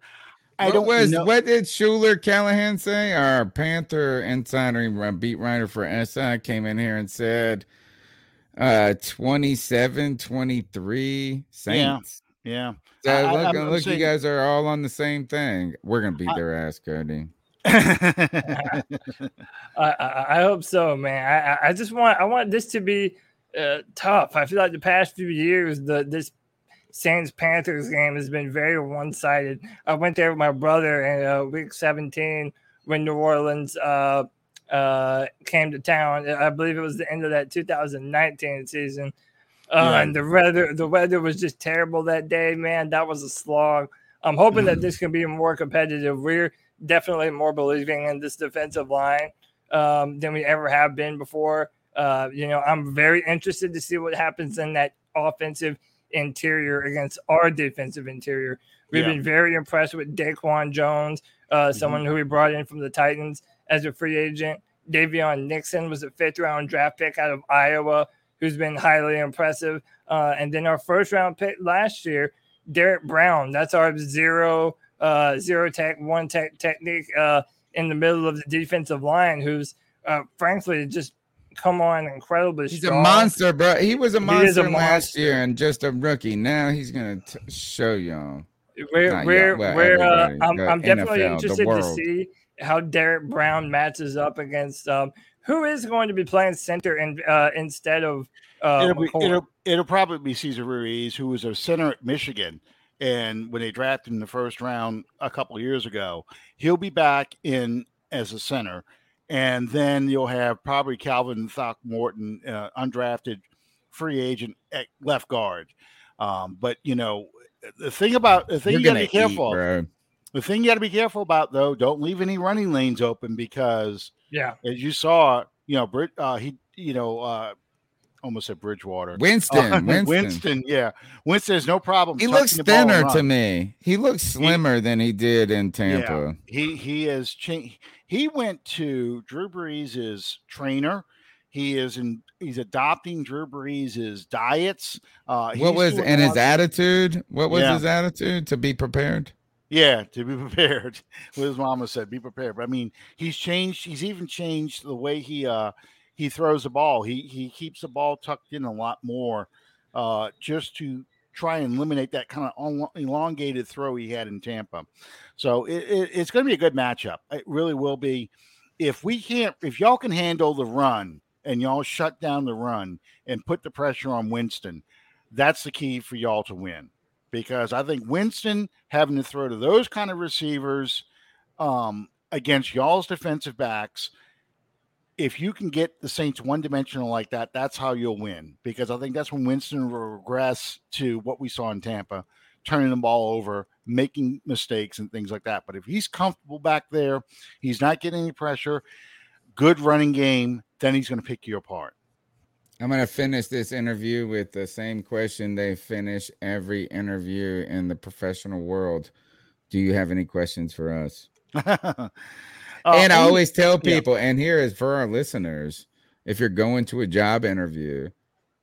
Speaker 5: I
Speaker 2: what
Speaker 5: don't
Speaker 2: was
Speaker 5: know.
Speaker 2: what did Schuyler Callihan say? Our Panther insider uh, beat writer for SI came in here and said uh 27 23 Saints.
Speaker 5: Yeah.
Speaker 2: So
Speaker 5: I- I-
Speaker 2: look,
Speaker 5: I'm- I'm
Speaker 2: look,
Speaker 5: saying-
Speaker 2: you guys are all on the same thing. We're gonna beat
Speaker 5: I-
Speaker 2: their ass, Cody.
Speaker 3: I, I, I hope so, man. I, I- I just want I want this to be uh, tough. I feel like the past few years, the this Saints Panthers game has been very one sided. I went there with my brother in uh, week 17 when New Orleans uh, uh, came to town. I believe it was the end of that 2019 season. Uh,
Speaker 5: Yeah.
Speaker 3: And the weather, the weather was just terrible that day, man. That was a slog. I'm hoping that this can be more competitive. We're definitely more believing in this defensive line um, than we ever have been before. Uh, you know, I'm very interested to see what happens in that offensive interior against our defensive interior. We've
Speaker 5: Yeah.
Speaker 3: been very impressed with Daquan Jones, uh, someone who we brought in from the Titans as a free agent. Daviyon Nixon was a fifth round draft pick out of Iowa, who's been highly impressive. Uh, and then our first round pick last year, Derrick Brown. That's our zero, uh, zero tech, one tech technique uh, in the middle of the defensive line, who's uh, frankly just come on incredibly
Speaker 2: He's a monster, bro. He was a monster
Speaker 3: is a
Speaker 2: last
Speaker 3: monster.
Speaker 2: year and just a rookie. Now he's gonna t- show y'all.
Speaker 3: We're
Speaker 2: Not
Speaker 3: we're,
Speaker 2: y'all, well,
Speaker 3: we're uh, I'm, I'm definitely
Speaker 2: NFL, the
Speaker 3: interested to see how Derrick Brown matches up against um, who is going to be playing center in, uh, instead of uh,
Speaker 5: it'll, be, it'll, it'll probably be Cesar Ruiz, who was a center at Michigan. And when they drafted him in the first round a couple of years ago, he'll be back in as a center. And then you'll have probably Calvin Throckmorton, uh, undrafted free agent at left guard. Um, but, you know, the thing about the thing
Speaker 2: You're
Speaker 5: you got to be careful
Speaker 2: eat,
Speaker 5: the thing you got to be careful about though, don't leave any running lanes open because
Speaker 3: yeah,
Speaker 5: as you saw, you know, Brit, uh, he, you know, uh, almost at Bridgewater.
Speaker 2: Winston,
Speaker 5: Uh,
Speaker 2: Winston.
Speaker 5: Winston, yeah. Winston has no problem.
Speaker 2: He looks
Speaker 5: the ball and
Speaker 2: thinner to me. He looks slimmer than he did in Tampa.
Speaker 5: He he has changed. He went to Drew Brees' trainer. He is in. He's adopting Drew Brees' diets. Uh,
Speaker 2: What was and his attitude? What was
Speaker 5: Yeah.
Speaker 2: his attitude? To be prepared.
Speaker 5: Yeah, to be prepared. What his mama said, be prepared. But I mean, he's changed. He's even changed the way he uh he throws the ball. He he keeps the ball tucked in a lot more, uh, just to try and eliminate that kind of elongated throw he had in Tampa. So it, it, it's going to be a good matchup. It really will be. If we can't, if y'all can handle the run and y'all shut down the run and put the pressure on Winston, that's the key for y'all to win because I think Winston having to throw to those kind of receivers um, against y'all's defensive backs, if you can get the Saints one dimensional like that, that's how you'll win. Because I think that's when Winston will regress to what we saw in Tampa, turning the ball over, making mistakes and things like that. But if he's comfortable back there, he's not getting any pressure, good running game, then he's going to pick you apart.
Speaker 2: I'm gonna finish this interview with the same question they finish every interview in the professional world. Do you have any questions for us?
Speaker 5: Uh,
Speaker 2: and I
Speaker 5: only-
Speaker 2: always tell
Speaker 5: yeah.
Speaker 2: people, and here is for our listeners: if you're going to a job interview,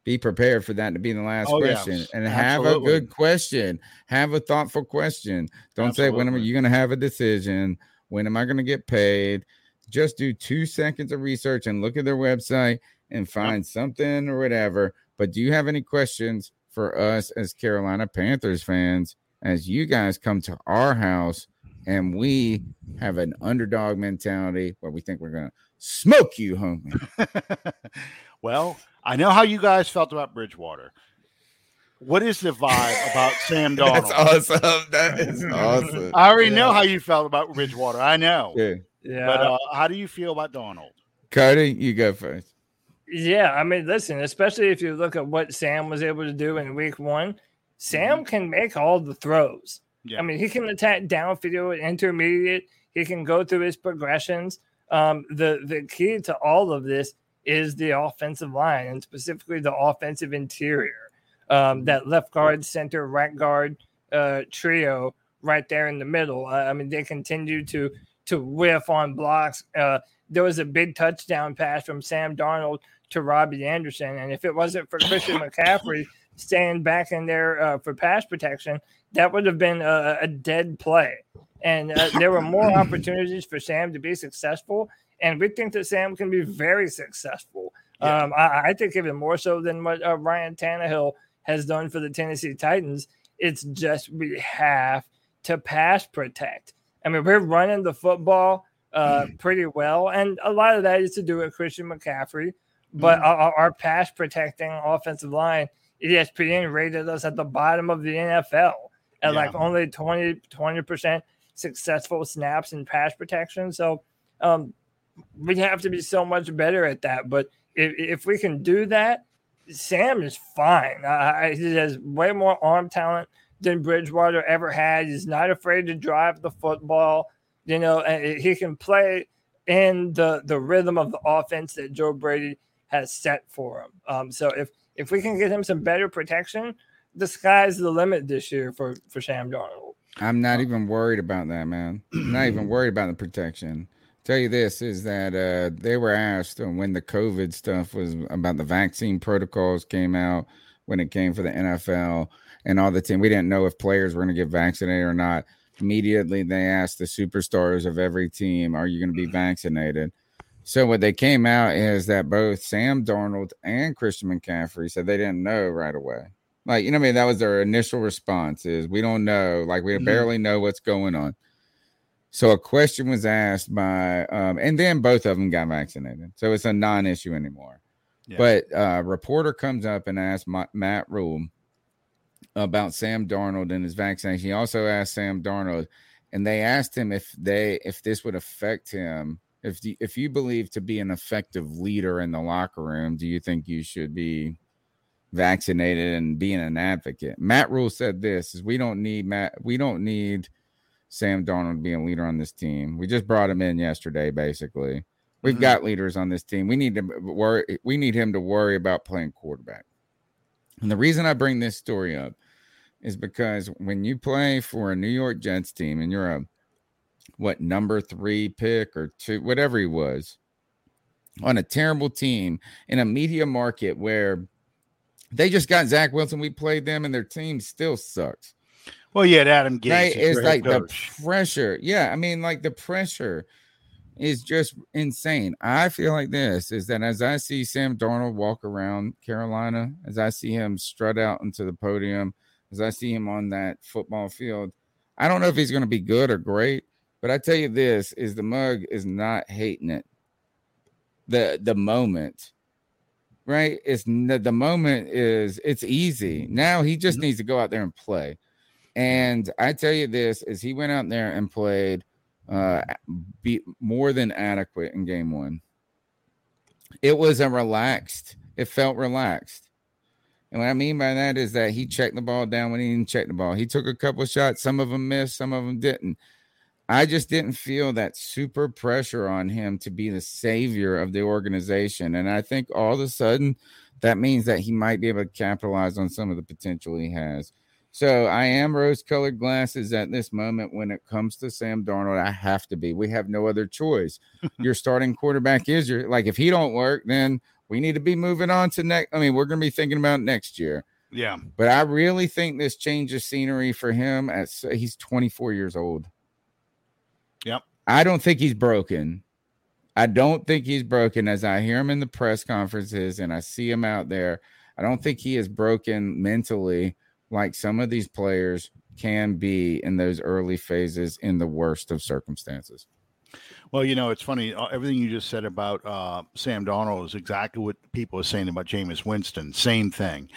Speaker 2: be prepared for that to be the last
Speaker 5: Oh,
Speaker 2: question, and have a good question, have a thoughtful question. Don't say when am
Speaker 5: Absolutely.
Speaker 2: you going to have a decision? When am I going to get paid? Just do two seconds of research and look at their website and find something or whatever. But do you have any questions for us as Carolina Panthers fans as you guys come to our house and we have an underdog mentality where we think we're going to smoke you, homie?
Speaker 5: well, I know how you guys felt about Bridgewater. What is the vibe about Sam Darnold?
Speaker 2: That's awesome. That is awesome.
Speaker 5: I already know how you felt about Bridgewater. I know.
Speaker 2: Yeah.
Speaker 3: Yeah.
Speaker 5: But uh, how do you feel about Donald?
Speaker 2: Cody, you go first.
Speaker 3: Yeah, I mean, listen, especially if you look at what Sam was able to do in week one, Sam can make all the throws.
Speaker 5: Yeah.
Speaker 3: I mean, he can attack downfield, intermediate. He can go through his progressions. Um, the the key to all of this is the offensive line and specifically the offensive interior. Um, that left guard, center, right guard uh, trio right there in the middle. Uh, I mean, they continue to to whiff on blocks. Uh, there was a big touchdown pass from Sam Darnold to Robbie Anderson, and if it wasn't for Christian McCaffrey staying back in there uh, for pass protection, that would have been a, a dead play. And uh, there were more opportunities for Sam to be successful, and we think that Sam can be very successful. Um, I, I think even more so than what uh, Ryan Tannehill has done for the Tennessee Titans. It's just we have to pass protect. I mean, we're running the football uh, pretty well, and a lot of that is to do with Christian McCaffrey. But our, our pass protecting offensive line, ESPN rated us at the bottom of the NFL at like only 20 percent successful snaps and pass protection. So um, we have to be so much better at that. But if, if we can do that, Sam is fine. Uh, he has way more arm talent than Bridgewater ever had. He's not afraid to drive the football. You know, and he can play in the the rhythm of the offense that Joe Brady has set for him. Um, so if if we can get him some better protection, the sky's the limit this year for for Sam Darnold.
Speaker 2: I'm not even worried about that, man. I'm not even worried about the protection. Tell you this is that uh, they were asked uh, when the COVID stuff was about the vaccine protocols came out when it came for the NFL and all the team. We didn't know if players were going to get vaccinated or not. Immediately, they asked the superstars of every team, "Are you going to be vaccinated?" So what they came out is that both Sam Darnold and Christian McCaffrey said they didn't know right away. Like, you know, what I mean, that was their initial response is we don't know, like we
Speaker 5: Mhm.
Speaker 2: barely know what's going on. So a question was asked by, um, and then both of them got vaccinated, so it's a non-issue anymore.
Speaker 5: Yeah.
Speaker 2: But uh, reporter comes up and asks Ma- Matt Rhule about Sam Darnold and his vaccination. He also asked Sam Darnold, and they asked him if they if this would affect him. If the, if you believe to be an effective leader in the locker room, do you think you should be vaccinated and being an advocate? Matt Rhule said this: "Is we don't need Matt. We don't need." Sam Darnold being a leader on this team. We just brought him in yesterday, basically. We've
Speaker 5: Mhm.
Speaker 2: got leaders on this team. We need to worry. We need him to worry about playing quarterback. And the reason I bring this story up is because when you play for a New York Jets team and you're a what number three pick or two, whatever he was, on a terrible team in a media market where they just got Zach Wilson. We played them and their team still sucks
Speaker 5: Well, yeah, Adam Gase.
Speaker 2: right? It's like
Speaker 5: head
Speaker 2: the pressure. Yeah, I mean, like the pressure is just insane. I feel like this is that as I see Sam Darnold walk around Carolina, as I see him strut out into the podium, as I see him on that football field, I don't know if he's going to be good or great, but I tell you this is the mug is not hating it. The the moment right? It's the moment is it's easy. Now he just needs to go out there and play. And I tell you this is he went out there and played uh be more than adequate in game 1. It was a relaxed. It felt relaxed. And what I mean by that is that he checked the ball down when he didn't check the ball. He took a couple shots, some of them missed, some of them didn't. I just didn't feel that super pressure on him to be the savior of the organization. And I think all of a sudden that means that he might be able to capitalize on some of the potential he has. So I am rose colored glasses at this moment when it comes to Sam Darnold. I have to be. We have no other choice. your starting quarterback is your like if he don't work, then we need to be moving on to next. I mean, we're gonna be thinking about next year.
Speaker 5: Yeah.
Speaker 2: But I really think this changes scenery for him as he's 24 years old.
Speaker 5: Yep.
Speaker 2: I don't think he's broken. I don't think he's broken as I hear him in the press conferences and I see him out there. I don't think he is broken mentally like some of these players can be in those early phases in the worst of circumstances.
Speaker 5: Well, you know, it's funny. uh, Everything you just said about uh, Sam Darnold is exactly what people are saying about Jameis Winston. Same thing.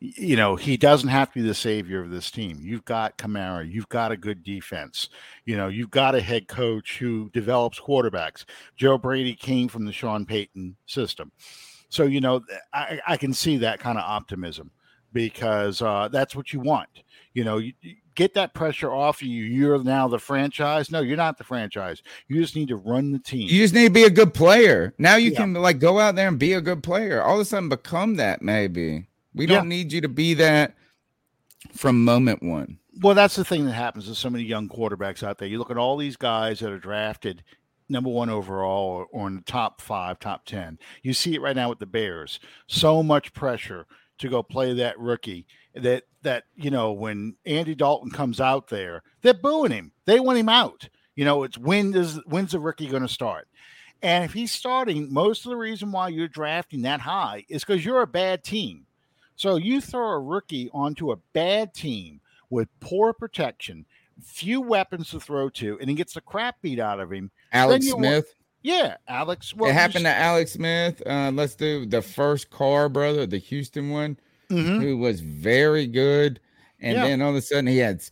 Speaker 5: You know, he doesn't have to be the savior of this team. You've got Kamara, you've got a good defense, you know, you've got a head coach who develops quarterbacks. Joe Brady came from the Sean Payton system. So, you know, I, I can see that kind of optimism because uh, that's what you want. You know, you, you get that pressure off of you. You're now the franchise. No, you're not the franchise. You just need to run the team.
Speaker 2: You just need to be a good player. Now you
Speaker 5: Yeah.
Speaker 2: can like go out there and be a good player. All of a sudden become that maybe. We don't need you to be that from moment one.
Speaker 5: Well, that's the thing that happens with so many young quarterbacks out there. You look at all these guys that are drafted number one overall or, or in the top five, top 10. You see it right now with the Bears. So much pressure to go play that rookie that, that, you know, when Andy Dalton comes out there, they're booing him. They want him out. You know, it's when does, when's the rookie going to start? And if he's starting, most of the reason why you're drafting that high is because you're a bad team. So you throw a rookie onto a bad team with poor protection, few weapons to throw to, and he gets the crap beat out of him.
Speaker 2: Alex Smith.
Speaker 5: Yeah, Alex. Well,
Speaker 2: it happened to Alex Smith. Uh, let's do the first Carr brother, the Houston one,
Speaker 5: Mhm.
Speaker 2: who was very good. And
Speaker 5: Yeah.
Speaker 2: then all of a sudden he had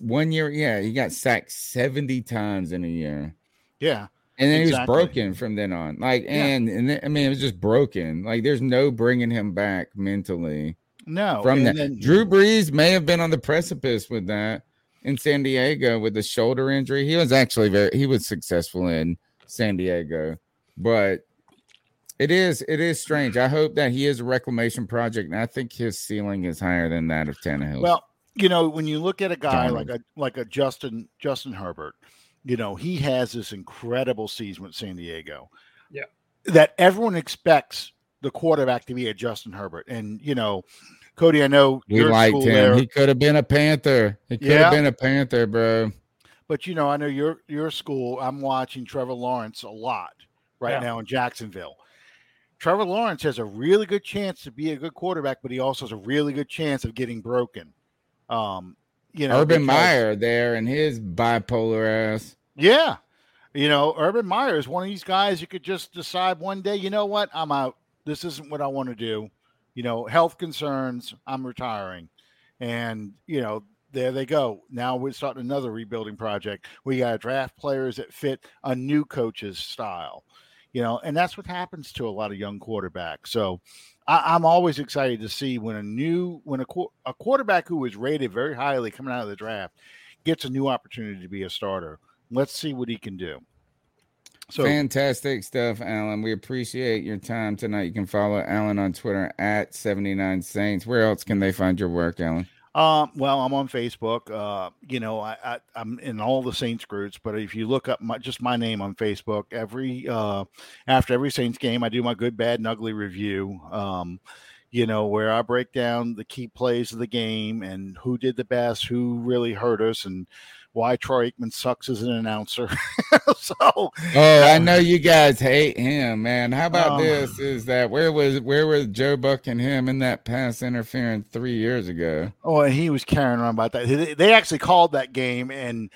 Speaker 2: one year, yeah, he got sacked 70 times in a year.
Speaker 5: Yeah.
Speaker 2: And then he was broken from then on. Like,
Speaker 5: Yeah.
Speaker 2: and, and then, I mean, it was just broken. Like, there's no bringing him back mentally
Speaker 5: No.
Speaker 2: from
Speaker 5: and
Speaker 2: that.
Speaker 5: then-
Speaker 2: Drew Brees may have been on the precipice with that in San Diego with the shoulder injury. He was actually very, he was successful in San Diego, but it is, it is strange. I hope that he is a reclamation project, and I think his ceiling is higher than that of Tannehill.
Speaker 5: Well, you know, when you look at a guy like a like a Justin Justin Herbert, you know, he has this incredible season with San Diego.
Speaker 3: Yeah.
Speaker 5: That everyone expects the quarterback to be a Justin Herbert. And you know, Cody, I know
Speaker 2: we
Speaker 5: your
Speaker 2: liked
Speaker 5: school
Speaker 2: him.
Speaker 5: there,
Speaker 2: He could have been a Panther. He could
Speaker 5: Yeah.
Speaker 2: have been a Panther, bro.
Speaker 5: but you know, I know your your school. I'm watching Trevor Lawrence a lot right
Speaker 3: Yeah.
Speaker 5: now in Jacksonville. Trevor Lawrence has a really good chance to be a good quarterback, but he also has a really good chance of getting broken. Um, you know,
Speaker 2: Urban
Speaker 5: because-
Speaker 2: Meyer there and his bipolar ass.
Speaker 5: Yeah. You know, Urban Meyer is one of these guys you could just decide one day, you know what, I'm out. This isn't what I want to do. You know, health concerns, I'm retiring. And, you know, there they go. Now we're starting another rebuilding project. We got to draft players that fit a new coach's style, you know, and that's what happens to a lot of young quarterbacks. So I, I'm always excited to see when a new, when a, a quarterback who was rated very highly coming out of the draft gets a new opportunity to be a starter. Let's see what he can do. So
Speaker 2: Fantastic stuff, Alan. We appreciate your time tonight. You can follow Alan on Twitter at 79 Saints. Where else can they find your work, Alan?
Speaker 5: Um, well, I'm on Facebook. Uh, you know, I, I'm in all the Saints groups, but if you look up my, just my name on Facebook, every uh, after every Saints game, I do my good, bad, and ugly review. Um, you know, where I break down the key plays of the game and who did the best, who really hurt us, and why Troy Aikman sucks as an announcer. so,
Speaker 2: Oh, I know you guys hate him, man. How about
Speaker 5: Um,
Speaker 2: this? Is that where was where was Joe Buck and him in that pass interference three years ago?
Speaker 5: Oh, and he was carrying on about that. They- actually called that game, and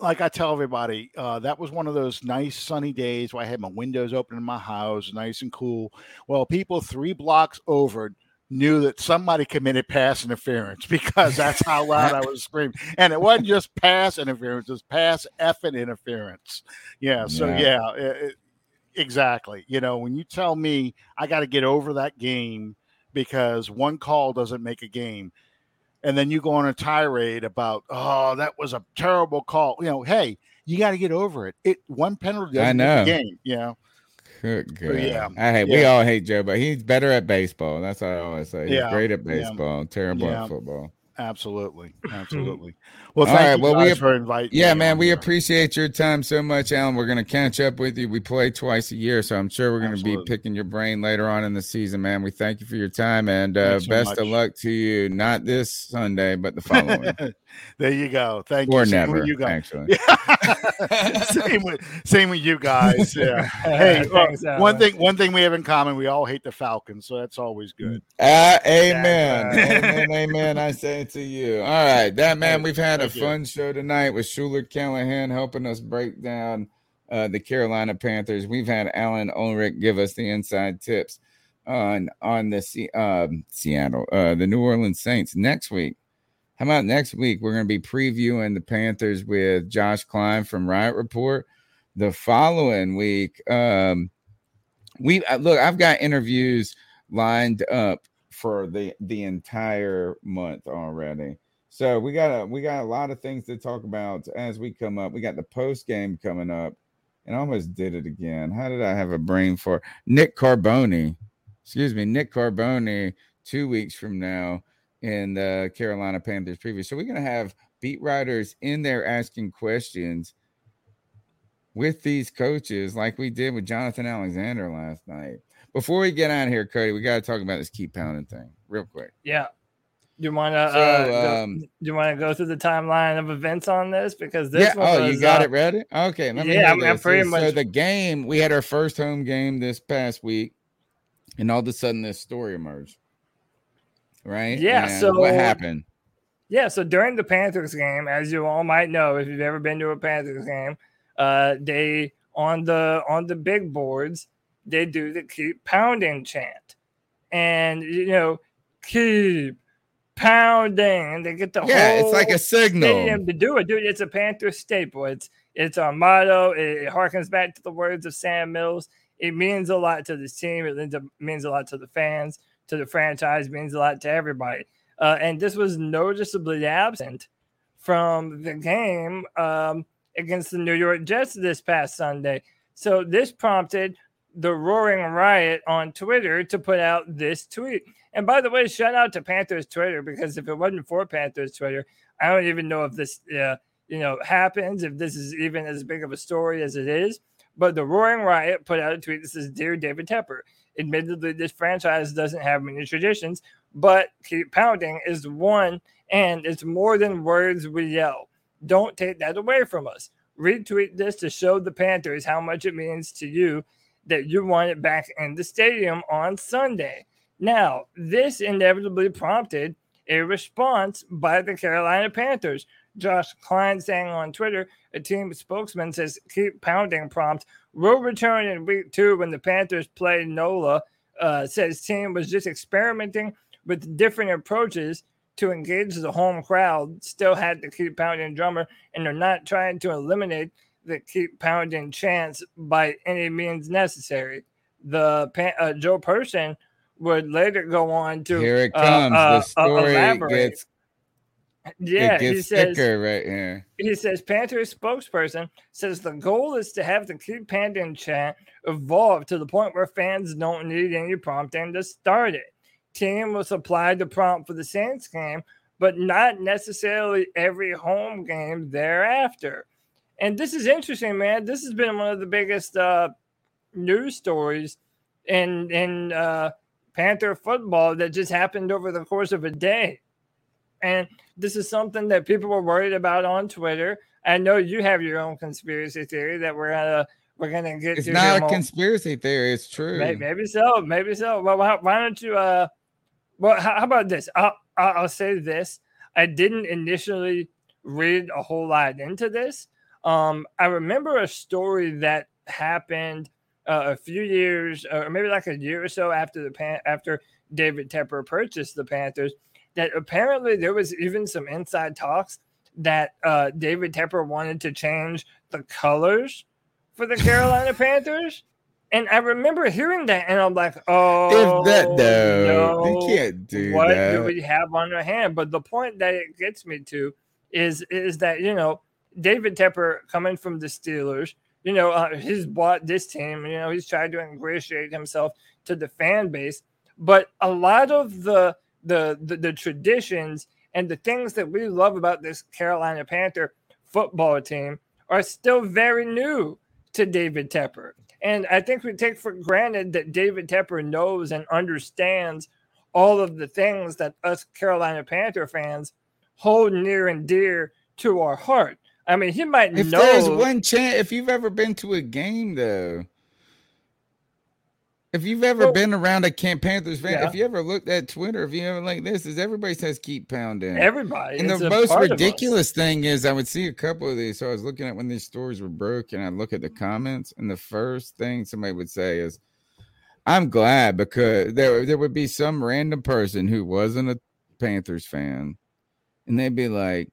Speaker 5: like I tell everybody, uh, that was one of those nice sunny days where I had my windows open in my house, nice and cool. Well, people three blocks over knew that somebody committed pass interference because that's how loud I was screaming, and it wasn't just pass interference; it was pass effing interference. Yeah. So
Speaker 2: Yeah.
Speaker 5: yeah, it- it- exactly. You know, when you tell me I got to get over that game because one call doesn't make a game and then you go on a tirade about oh that was a terrible call you know hey you got to get over it it one penalty doesn't
Speaker 2: I
Speaker 5: make a
Speaker 2: know.
Speaker 5: game you know
Speaker 2: Good God.
Speaker 5: yeah,
Speaker 2: I hate we all hate Joe, but he's better at baseball. That's what I always say. He's
Speaker 5: Yeah,
Speaker 2: great at
Speaker 5: yeah,
Speaker 2: baseball, terrible
Speaker 5: yeah.
Speaker 2: at football.
Speaker 5: absolutely absolutely well thank
Speaker 2: right,
Speaker 5: you
Speaker 2: well, we ap-
Speaker 5: for inviting
Speaker 2: Yeah, man, we
Speaker 5: here.
Speaker 2: appreciate your time so much, Alan. We're gonna catch up with you. We play twice a year, so I'm sure we're gonna be picking your brain later on in the season, man. We thank you for your time and uh,
Speaker 5: so
Speaker 2: best of luck to you. Not this Sunday, but the following,
Speaker 5: there you go thank
Speaker 2: or
Speaker 5: you Same with
Speaker 2: never,
Speaker 5: you guys
Speaker 2: actually.
Speaker 5: same with same with you guys yeah hey uh,
Speaker 3: Thanks,
Speaker 5: one thing one thing we have in common we all hate the falcons so that's always good
Speaker 2: Ah, amen.
Speaker 3: Yeah.
Speaker 2: amen. Amen. I say it to you. All right. That man, we've had a
Speaker 5: Thank you.
Speaker 2: fun show tonight with Schuyler Callihan helping us break down uh, the Carolina Panthers. We've had Alan Ulrich give us the inside tips. on on the Se- um, Seattle, uh, the New Orleans Saints next week. How about next week? We're going to be previewing the Panthers with Josh Klein from Riot Report. The following week, um, we uh, look. I've got interviews lined up for the the entire month already. So we got a we got a lot of things to talk about as we come up. We got the post game coming up, and I almost did it again. How did I have a brain for Nick Carboni? Excuse me, Nick Carboni. Two weeks from now in the Carolina Panthers preview. So we're gonna have beat writers in there asking questions with these coaches, like we did with Jonathan Alexander last night. Before we get out of here, Cody, we got to talk about this keep pounding thing real quick.
Speaker 3: Yeah. Do you want to
Speaker 2: So,
Speaker 3: uh, go-
Speaker 2: um,
Speaker 3: do you want to go through the timeline of events on this because this
Speaker 2: yeah.
Speaker 3: one
Speaker 2: Oh, you got
Speaker 3: uh,
Speaker 2: it ready? Okay. Let me
Speaker 3: yeah, I'm- I'm pretty
Speaker 2: So
Speaker 3: much-
Speaker 2: the game, we had our first home game this past week, and all of a sudden this story emerged. Right?
Speaker 3: Yeah,
Speaker 2: And
Speaker 3: so-
Speaker 2: what happened?
Speaker 3: Yeah, so during the Panthers game, as you all might know, if you've ever been to a Panthers game, uh, they on the on the big boards they do the keep pounding chant, and you know keep pounding, and they get the
Speaker 2: Yeah, it's like a signal.
Speaker 3: to do it, dude. It's a Panther staple. It's it's our motto. It, it harkens back to the words of Sam Mills. It means a lot to this team. It means a- means a lot to the fans, to the franchise. Means a lot to everybody. Uh, and this was noticeably absent from the game um, against the New York Jets this past Sunday. So this prompted the Roaring Riot on Twitter to put out this tweet. And by the way, shout out to Panthers Twitter because if it wasn't for Panthers Twitter, I don't even know if this, uh, you know, happens. If this is even as big of a story as it is. But the Roaring Riot put out a tweet that says, "Dear David Tepper, admittedly, this franchise doesn't have many traditions, but keep pounding is one, and it's more than words we yell. Don't take that away from us. Retweet this to show the Panthers how much it means to you that you want it back in the stadium on Sunday. Now, this inevitably prompted a response by the Carolina Panthers. Josh Klein saying on Twitter, a team spokesman says, keep pounding prompt. Will return in week two when the Panthers play NOLA. Uh, says team was just experimenting with different approaches to engage the home crowd. Still had the keep pounding drummer, and they're not trying to eliminate the keep pounding chants by any means necessary. The uh, Joe Person would later go on to
Speaker 2: Here it
Speaker 3: uh,
Speaker 2: comes.
Speaker 3: uh,
Speaker 2: the
Speaker 3: uh,
Speaker 2: story gets
Speaker 3: yeah, he says
Speaker 2: right here.
Speaker 3: he says Panthers spokesperson says the goal is to have the keep pounding chant evolve to the point where fans don't need any prompting to start it. Team will supply the prompt for the Saints game, but not necessarily every home game thereafter. And this is interesting, man. This has been one of the biggest uh, news stories in in uh, Panther football that just happened over the course of a day. And this is something that people were worried about on Twitter. I know you have your own conspiracy theory that we're gonna we're gonna get
Speaker 2: It's
Speaker 3: to.
Speaker 2: not a conspiracy theory. It's true.
Speaker 3: May- Maybe so. Maybe so. Well, why, why don't you? Uh, well, how, how about this? I'll, I'll I'll say this. I didn't initially read a whole lot into this. Um, I remember a story that happened uh, a few years, or maybe like a year or so after the pan- after David Tepper purchased the Panthers. That apparently there was even some inside talks that uh, David Tepper wanted to change the colors for the Carolina Panthers. And I remember hearing that, and I'm like, "Oh,
Speaker 2: if that no,
Speaker 3: no,
Speaker 2: you can't do
Speaker 3: what
Speaker 2: that.
Speaker 3: do we have on our hand?" But the point that it gets me to is is that you know David Tepper coming from the Steelers, you know, uh, he's bought this team. You know, he's tried to ingratiate himself to the fan base, but a lot of the the the, the traditions and the things that we love about this Carolina Panther football team are still very new to David Tepper. And I think we take for granted that David Tepper knows and understands all of the things that us Carolina Panther fans hold near and dear to our heart. I mean, he might
Speaker 2: If
Speaker 3: know.
Speaker 2: there's one chance, if you've ever been to a game, though, if you've ever
Speaker 3: Well-
Speaker 2: been around a Camp Panthers fan,
Speaker 3: Yeah.
Speaker 2: if you ever looked at Twitter, if you ever like this, is everybody says keep pounding.
Speaker 3: Everybody.
Speaker 2: and the most
Speaker 3: part of us.
Speaker 2: ridiculous thing is, I would see a couple of these. So I was looking at when these stories were broke, and I look at the comments, and the first thing somebody would say is, I'm glad because there there would be some random person who wasn't a Panthers fan, and they'd be like,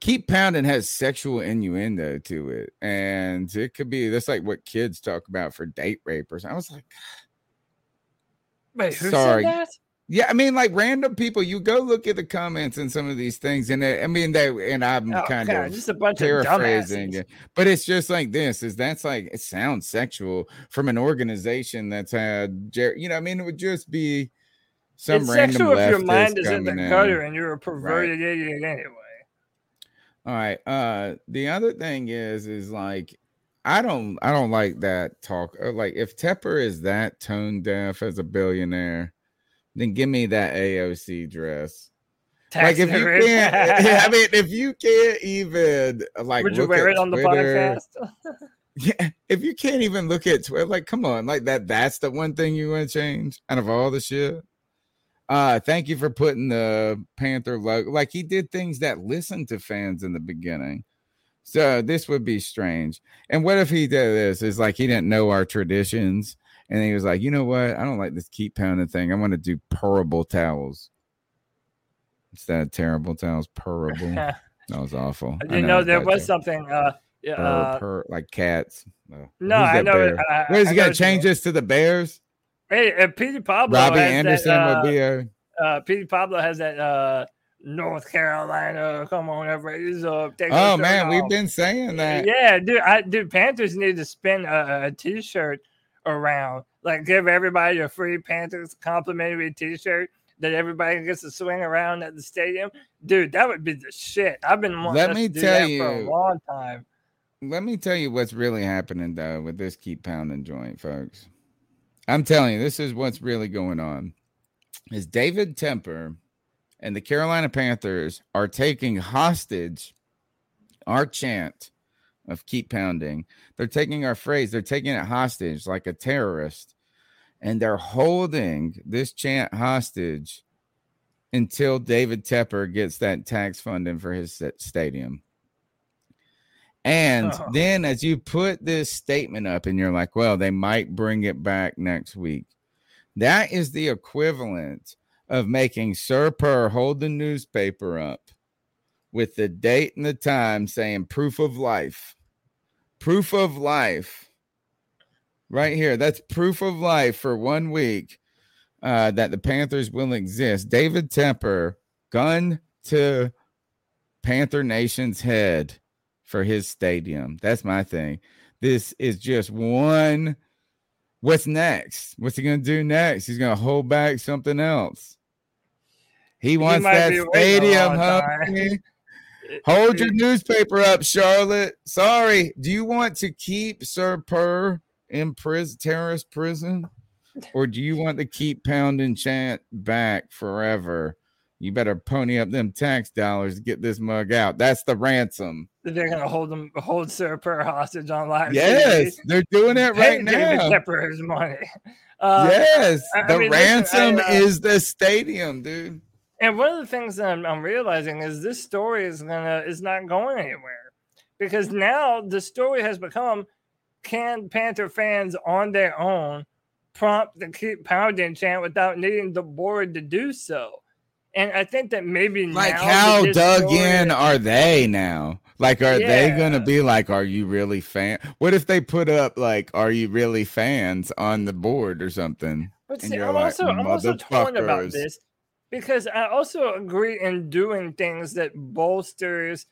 Speaker 2: "Keep pounding" has sexual innuendo to it, and it could be that's like what kids talk about for date rape or something. I was like,
Speaker 3: Wait, who
Speaker 2: Sorry.
Speaker 3: said that?
Speaker 2: Yeah, I mean, like random people. You go look at the comments and some of these things, and they, I mean, they and I'm
Speaker 3: Oh,
Speaker 2: kind
Speaker 3: God,
Speaker 2: of
Speaker 3: just a bunch of
Speaker 2: paraphrasing
Speaker 3: dumbasses.
Speaker 2: it, but it's just like this: is that's like it sounds sexual from an organization that's had, you know, I mean, it would just be some
Speaker 3: it's
Speaker 2: random
Speaker 3: sexual if your mind is in the gutter and you're a perverted idiot anyway.
Speaker 2: All right. Uh, the other thing is, is like, I don't, I don't like that talk. uh, Like, if Tepper is that tone deaf as a billionaire, then give me that AOC dress.
Speaker 3: Tax
Speaker 2: like, if you can't, I mean, if you can't even like,
Speaker 3: Would you wear it on the podcast?
Speaker 2: Yeah, if you can't even look at Twitter, like, come on, like that. That's the one thing you want to change out of all the shit. Uh, thank you for putting the Panther logo. Like he did things that listened to fans in the beginning. So this would be strange. And what if he did this? Is like he didn't know our traditions, and he was like, you know what? I don't like this keep pounding thing. I want to do purrable towels instead of terrible towels. Purrable. that was awful.
Speaker 3: I
Speaker 2: I
Speaker 3: didn't know
Speaker 2: it's
Speaker 3: there was something. Uh, yeah, uh,
Speaker 2: purr, like cats.
Speaker 3: No,
Speaker 2: who's
Speaker 3: I know.
Speaker 2: bear?
Speaker 3: I,
Speaker 2: What is
Speaker 3: I
Speaker 2: he
Speaker 3: know
Speaker 2: gonna change us to the Bears?
Speaker 3: Hey, uh, Petey Pablo.
Speaker 2: Robbie Anderson
Speaker 3: that,
Speaker 2: would
Speaker 3: uh,
Speaker 2: be a
Speaker 3: uh, Petey Pablo has that uh, North Carolina. Come on, everybody. up. take
Speaker 2: Oh man, we've been saying that.
Speaker 3: Yeah, dude. I dude, Panthers need to spin a, a T-shirt around. Like, give everybody a free Panthers complimentary T-shirt that everybody gets to swing around at the stadium. Dude, that would be the shit. I've been wanting
Speaker 2: Let me
Speaker 3: to do
Speaker 2: tell
Speaker 3: that for a long time.
Speaker 2: Let me tell you what's really happening though with this keep pounding joint, folks. I'm telling you, this is what's really going on. Is David Tepper and the Carolina Panthers are taking hostage our chant of keep pounding. They're taking our phrase, they're taking it hostage like a terrorist, and they're holding this chant hostage until David Tepper gets that tax funding for his stadium. And
Speaker 3: Oh.
Speaker 2: then as you put this statement up and you're like, well, they might bring it back next week. That is the equivalent of making Sir Purr hold the newspaper up with the date and the time saying proof of life. Proof of life. Right here. That's proof of life for one week uh, that the Panthers will exist. David Tepper, gun to Panther Nation's head for his stadium. That's my thing. This is just one. What's next? What's he going to do next? He's going to hold back something else. He wants
Speaker 3: might
Speaker 2: that
Speaker 3: be waiting a
Speaker 2: stadium, homie. Hold your newspaper up, Charlotte. Sorry. Do you want to keep Sir Purr in prison, terrorist prison? Or do you want to keep pounding chant back forever? You better pony up them tax dollars to get this mug out. That's the ransom.
Speaker 3: They're gonna hold them, hold Sir Purr hostage on live.
Speaker 2: Yes,
Speaker 3: TV.
Speaker 2: they're doing it right
Speaker 3: David
Speaker 2: now.
Speaker 3: Tepper his money. Uh,
Speaker 2: yes,
Speaker 3: I- I
Speaker 2: the
Speaker 3: mean, listen, I,
Speaker 2: ransom
Speaker 3: uh,
Speaker 2: is the stadium, dude.
Speaker 3: And one of the things that I'm, I'm realizing is this story is gonna is not going anywhere because now the story has become can Panther fans on their own prompt the keep pounding chant without needing the board to do so. And I think that maybe
Speaker 2: Like, how dug
Speaker 3: story-
Speaker 2: in are they now? Like, are they gonna be like, "Are you really fan?" What if they put up like, "Are you really fans?" on the board or something?
Speaker 3: But see, I'm
Speaker 2: like,
Speaker 3: also I'm also torn about this because I also agree in doing things that bolsters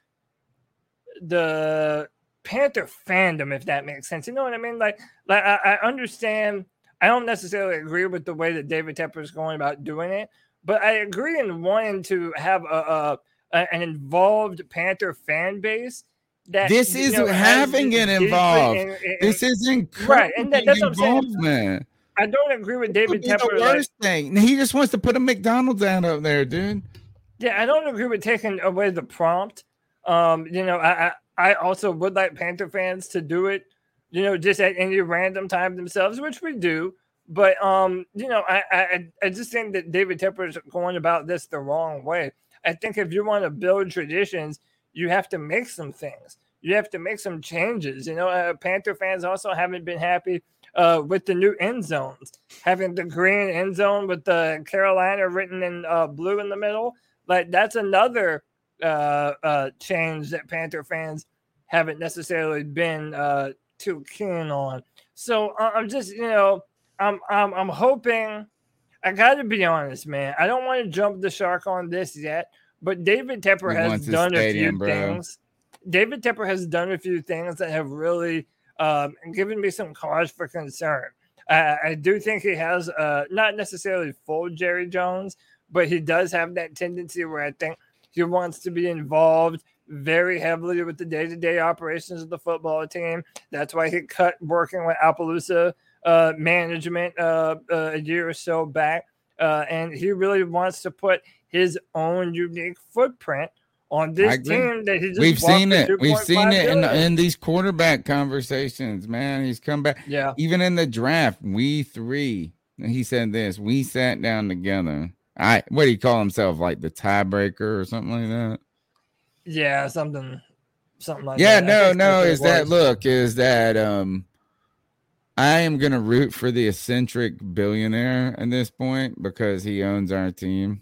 Speaker 3: the Panther fandom, if that makes sense. You know what I mean? Like, like I, I understand. I don't necessarily agree with the way that David Tepper is going about doing it, but I agree in wanting to have a, a, an involved Panther fan base. That
Speaker 2: This
Speaker 3: you
Speaker 2: is
Speaker 3: know,
Speaker 2: having it involved.
Speaker 3: in- in-
Speaker 2: This is
Speaker 3: right, and that, that's what I'm saying.
Speaker 2: involvement.
Speaker 3: I don't agree with David
Speaker 2: be the
Speaker 3: Tepper. like-
Speaker 2: worst thing. He just wants to put a McDonald's out up there, dude.
Speaker 3: Yeah, I don't agree with taking away the prompt. Um, you know, I, I I also would like Panther fans to do it, you know, just at any random time themselves, which we do. But um, you know, I I I just think that David Tepper is going about this the wrong way. I think if you want to build traditions, you have to make some things. You have to make some changes. You know, uh, Panther fans also haven't been happy uh, with the new end zones, having the green end zone with the Carolina written in uh, blue in the middle. Like that's another uh, uh, change that Panther fans haven't necessarily been uh, too keen on. So I'm just, you know, I'm I'm I'm hoping. I got to be honest, man. I don't want to jump the shark on this yet, but David Tepper has done
Speaker 2: stadium,
Speaker 3: a few
Speaker 2: bro.
Speaker 3: things. David Tepper has done a few things that have really um, given me some cause for concern. Uh, I do think he has uh, not necessarily full Jerry Jones, but he does have that tendency where I think he wants to be involved very heavily with the day-to-day operations of the football team. That's why he cut working with Appaloosa uh, management uh, uh, a year or so back, uh, and he really wants to put his own unique footprint on this team that he just
Speaker 2: We've seen it. We've seen it in, in these quarterback conversations, man. He's come back.
Speaker 3: Yeah.
Speaker 2: Even in the draft, we three, he said this, we sat down together. I what do you call himself? Like the tiebreaker or something like that?
Speaker 3: Yeah, something, something like
Speaker 2: yeah,
Speaker 3: that.
Speaker 2: No, no.
Speaker 3: that's what it
Speaker 2: Is that look, is that um I am gonna root for the eccentric billionaire at this point because he owns our team.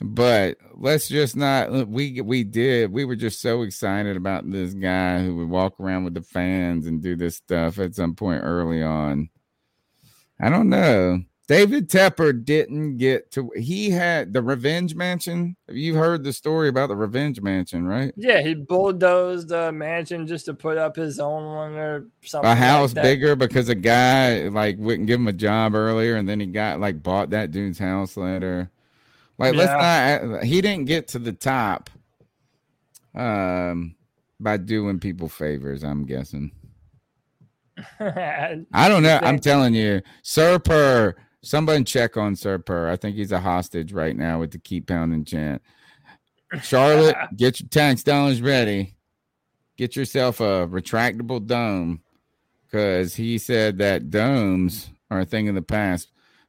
Speaker 2: But let's just not we we did we were just so excited about this guy who would walk around with the fans and do this stuff at some point early on. I don't know. David Tepper didn't get to he had the revenge mansion. You've heard the story about the revenge mansion, right?
Speaker 3: Yeah, he bulldozed the mansion just to put up his own one or something.
Speaker 2: a
Speaker 3: like
Speaker 2: house
Speaker 3: that.
Speaker 2: bigger because a guy like wouldn't give him a job earlier and then he got like bought that dude's house later like let's not he didn't get to the top um by doing people favors i'm guessing i don't know i'm telling you sir purr somebody check on sir purr i think he's a hostage right now with the keep pounding chant charlotte get your tax dollars ready get yourself a retractable dome because he said that domes are a thing of the past.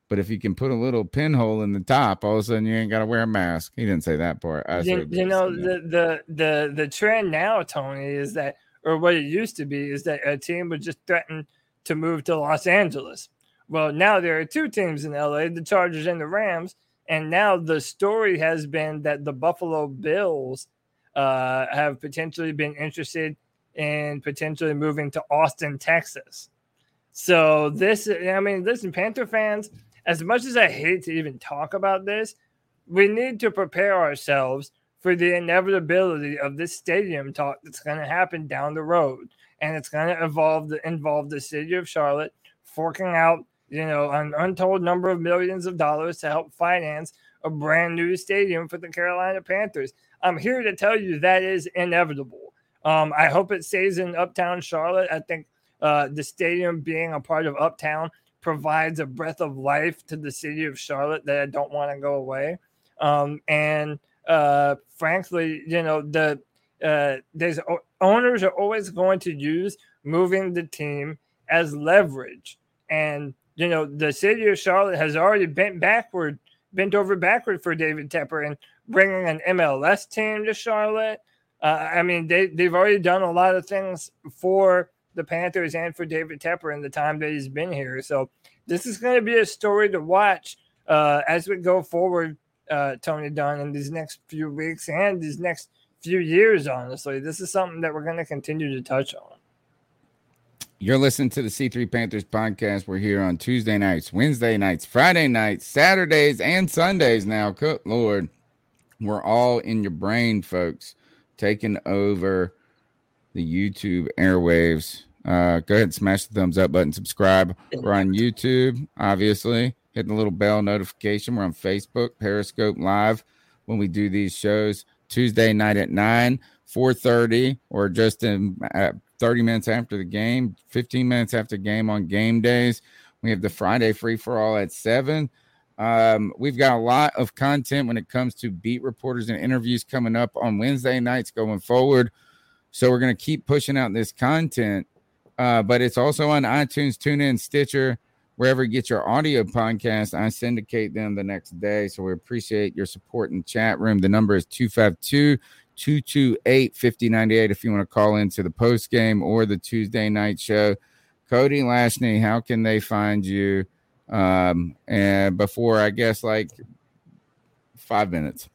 Speaker 2: But if you can put a little pinhole in the top, all of a sudden you ain't got to wear a mask. He didn't say that part. I
Speaker 3: you, you know the, the the the trend now, Tony, is that or what it used to be is that a team would just threaten to move to Los Angeles. Well, now there are two teams in LA, the Chargers and the Rams, and now the story has been that the Buffalo Bills uh, have potentially been interested in potentially moving to Austin, Texas. So this, I mean, listen, Panther fans, as much as I hate to even talk about this, we need to prepare ourselves for the inevitability of this stadium talk that's going to happen down the road, and it's going to involve the involve the city of Charlotte forking out, you know, an untold number of millions of dollars to help finance a brand new stadium for the Carolina Panthers. I'm here to tell you that is inevitable. Um, I hope it stays in Uptown Charlotte. I think uh, the stadium being a part of Uptown provides a breath of life to the city of Charlotte that I don't want to go away. Um, and uh, frankly, you know, the uh, there's owners are always going to use moving the team as leverage, and you know, the city of Charlotte has already bent backward, bent over backward for David Tepper and bringing an MLS team to Charlotte. Uh, I mean, they they've already done a lot of things for the Panthers and for David Tepper in the time that he's been here. So this is going to be a story to watch uh, as we go forward, uh, Tony Dunn, in these next few weeks and these next few years. Honestly, this is something that we're going to continue to touch on.
Speaker 2: You're listening to the C3 Panthers podcast. We're here on Tuesday nights, Wednesday nights, Friday nights, Saturdays, and Sundays now. Good Lord. We're all in your brain, folks, taking over the YouTube airwaves. Uh, go ahead and smash the thumbs up button, subscribe. We're on YouTube, obviously. Hit the little bell notification. We're on Facebook, Periscope Live when we do these shows. Tuesday night at 9, 4.30, or just in uh, 30 minutes after the game, 15 minutes after game on game days. We have the Friday free for all at 7. Um, we've got a lot of content when it comes to beat reporters and interviews coming up on Wednesday nights going forward. So we're going to keep pushing out this content. Uh, but it's also on iTunes, TuneIn, Stitcher, wherever you get your audio podcast. I syndicate them the next day. So we appreciate your support in chat room. The number is 252 228 5098 if you want to call into the post game or the Tuesday night show. Cody Lashney, how can they find you? Um, and before I guess like five minutes.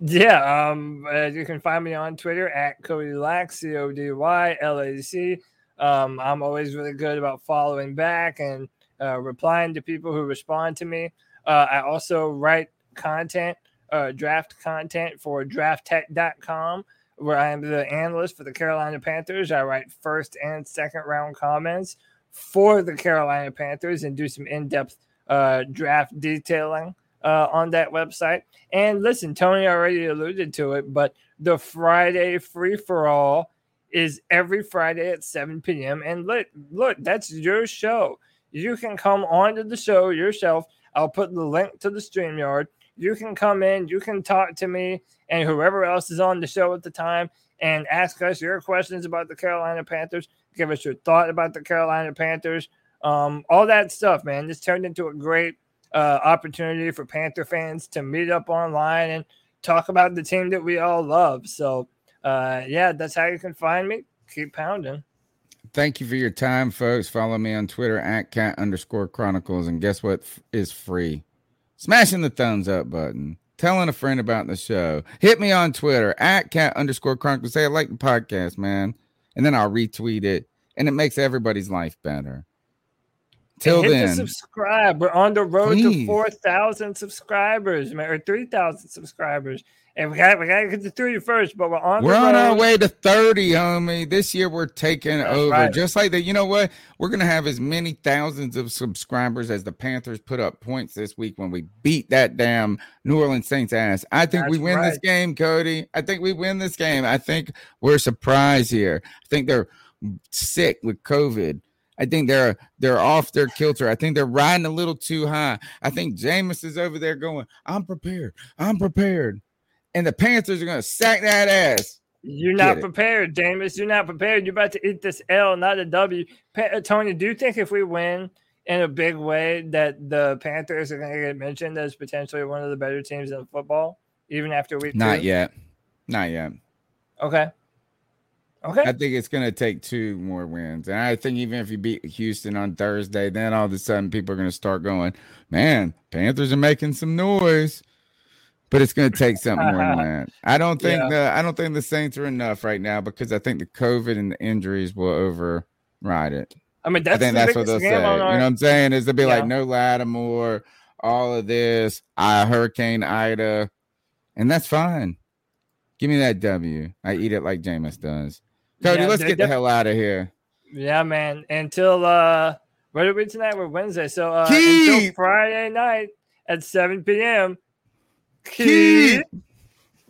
Speaker 3: Yeah, um, uh, you can find me on Twitter at Cody Lack, C O D Y L A C. Um, I'm always really good about following back and uh, replying to people who respond to me. Uh, I also write content, uh, draft content for drafttek.com, where I am the analyst for the Carolina Panthers. I write first and second round comments for the Carolina Panthers and do some in depth uh, draft detailing uh, on that website. And listen, Tony already alluded to it, but the Friday free for all is every Friday at 7 p.m. And look, look, that's your show. You can come onto the show yourself. I'll put the link to the StreamYard. You can come in, you can talk to me and whoever else is on the show at the time and ask us your questions about the Carolina Panthers. Give us your thought about the Carolina Panthers. Um, all that stuff, man. This turned into a great uh, opportunity for Panther fans to meet up online and talk about the team that we all love. So, uh, yeah, that's how you can find me. Keep pounding.
Speaker 2: Thank you for your time, folks. Follow me on Twitter at cat underscore chronicles. And guess what f- is free? Smashing the thumbs up button, telling a friend about the show. Hit me on Twitter at cat underscore chronicles. Say I like the podcast, man. And then I'll retweet it. And it makes everybody's life better. Till
Speaker 3: and hit
Speaker 2: then,
Speaker 3: the subscribe. We're on the road to four thousand subscribers, man, or three thousand subscribers. And we got we got to get to three first, but we're on.
Speaker 2: We're on our way to 30, homie. This year we're taking
Speaker 3: That's
Speaker 2: over.
Speaker 3: right.
Speaker 2: Just like that. You know what? We're gonna have as many thousands of subscribers as the Panthers put up points this week when we beat that damn New Orleans Saints ass. I think we
Speaker 3: That's
Speaker 2: win this game, Cody. I think we win this game. I think we're surprised here. I think they're sick with COVID. I think they're they're off their kilter. I think they're riding a little too high. I think Jameis is over there going, I'm prepared. I'm prepared. And the Panthers are gonna sack that ass.
Speaker 3: You're not prepared, Jameis. You're not prepared. You're about to eat this L, not a W. Pa- uh, Tony, do you think if we win in a big way that the Panthers are going to get mentioned as potentially one of the better teams in football, even after week
Speaker 2: Not
Speaker 3: two?
Speaker 2: yet. Not yet.
Speaker 3: Okay. Okay.
Speaker 2: I think it's gonna take two more wins. And I think even if you beat Houston on Thursday, then all of a sudden people are gonna start going, Man, Panthers are making some noise. But it's gonna take something more than that. I don't think
Speaker 3: Yeah.
Speaker 2: the I don't think the Saints are enough right now because I think the COVID and the injuries will override it.
Speaker 3: I mean,
Speaker 2: I
Speaker 3: that's
Speaker 2: think
Speaker 3: the
Speaker 2: that's what they'll say.
Speaker 3: on
Speaker 2: You know what I'm saying? Is they'll be
Speaker 3: Yeah.
Speaker 2: like no Lattimore, all of this, uh, Hurricane Ida, and that's fine. Give me that W. I eat it like Jameis does. Cody,
Speaker 3: Yeah,
Speaker 2: let's get the hell out of here.
Speaker 3: Yeah, man. Until uh what are we tonight? We're Wednesday. So uh until Friday night at 7 p.m.
Speaker 2: Keep
Speaker 3: Keep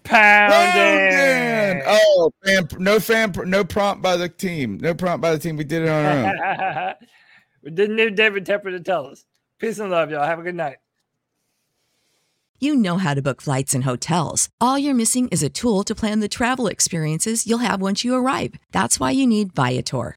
Speaker 3: pounding.
Speaker 2: Pounding. Oh, fan, no fan, no prompt by the team. No prompt by the team. We did it on our own.
Speaker 3: we didn't need David Tepper to tell us. Peace and love, y'all. Have a good night.
Speaker 8: You know how to book flights and hotels. All you're missing is a tool to plan the travel experiences you'll have once you arrive. That's why you need Viator.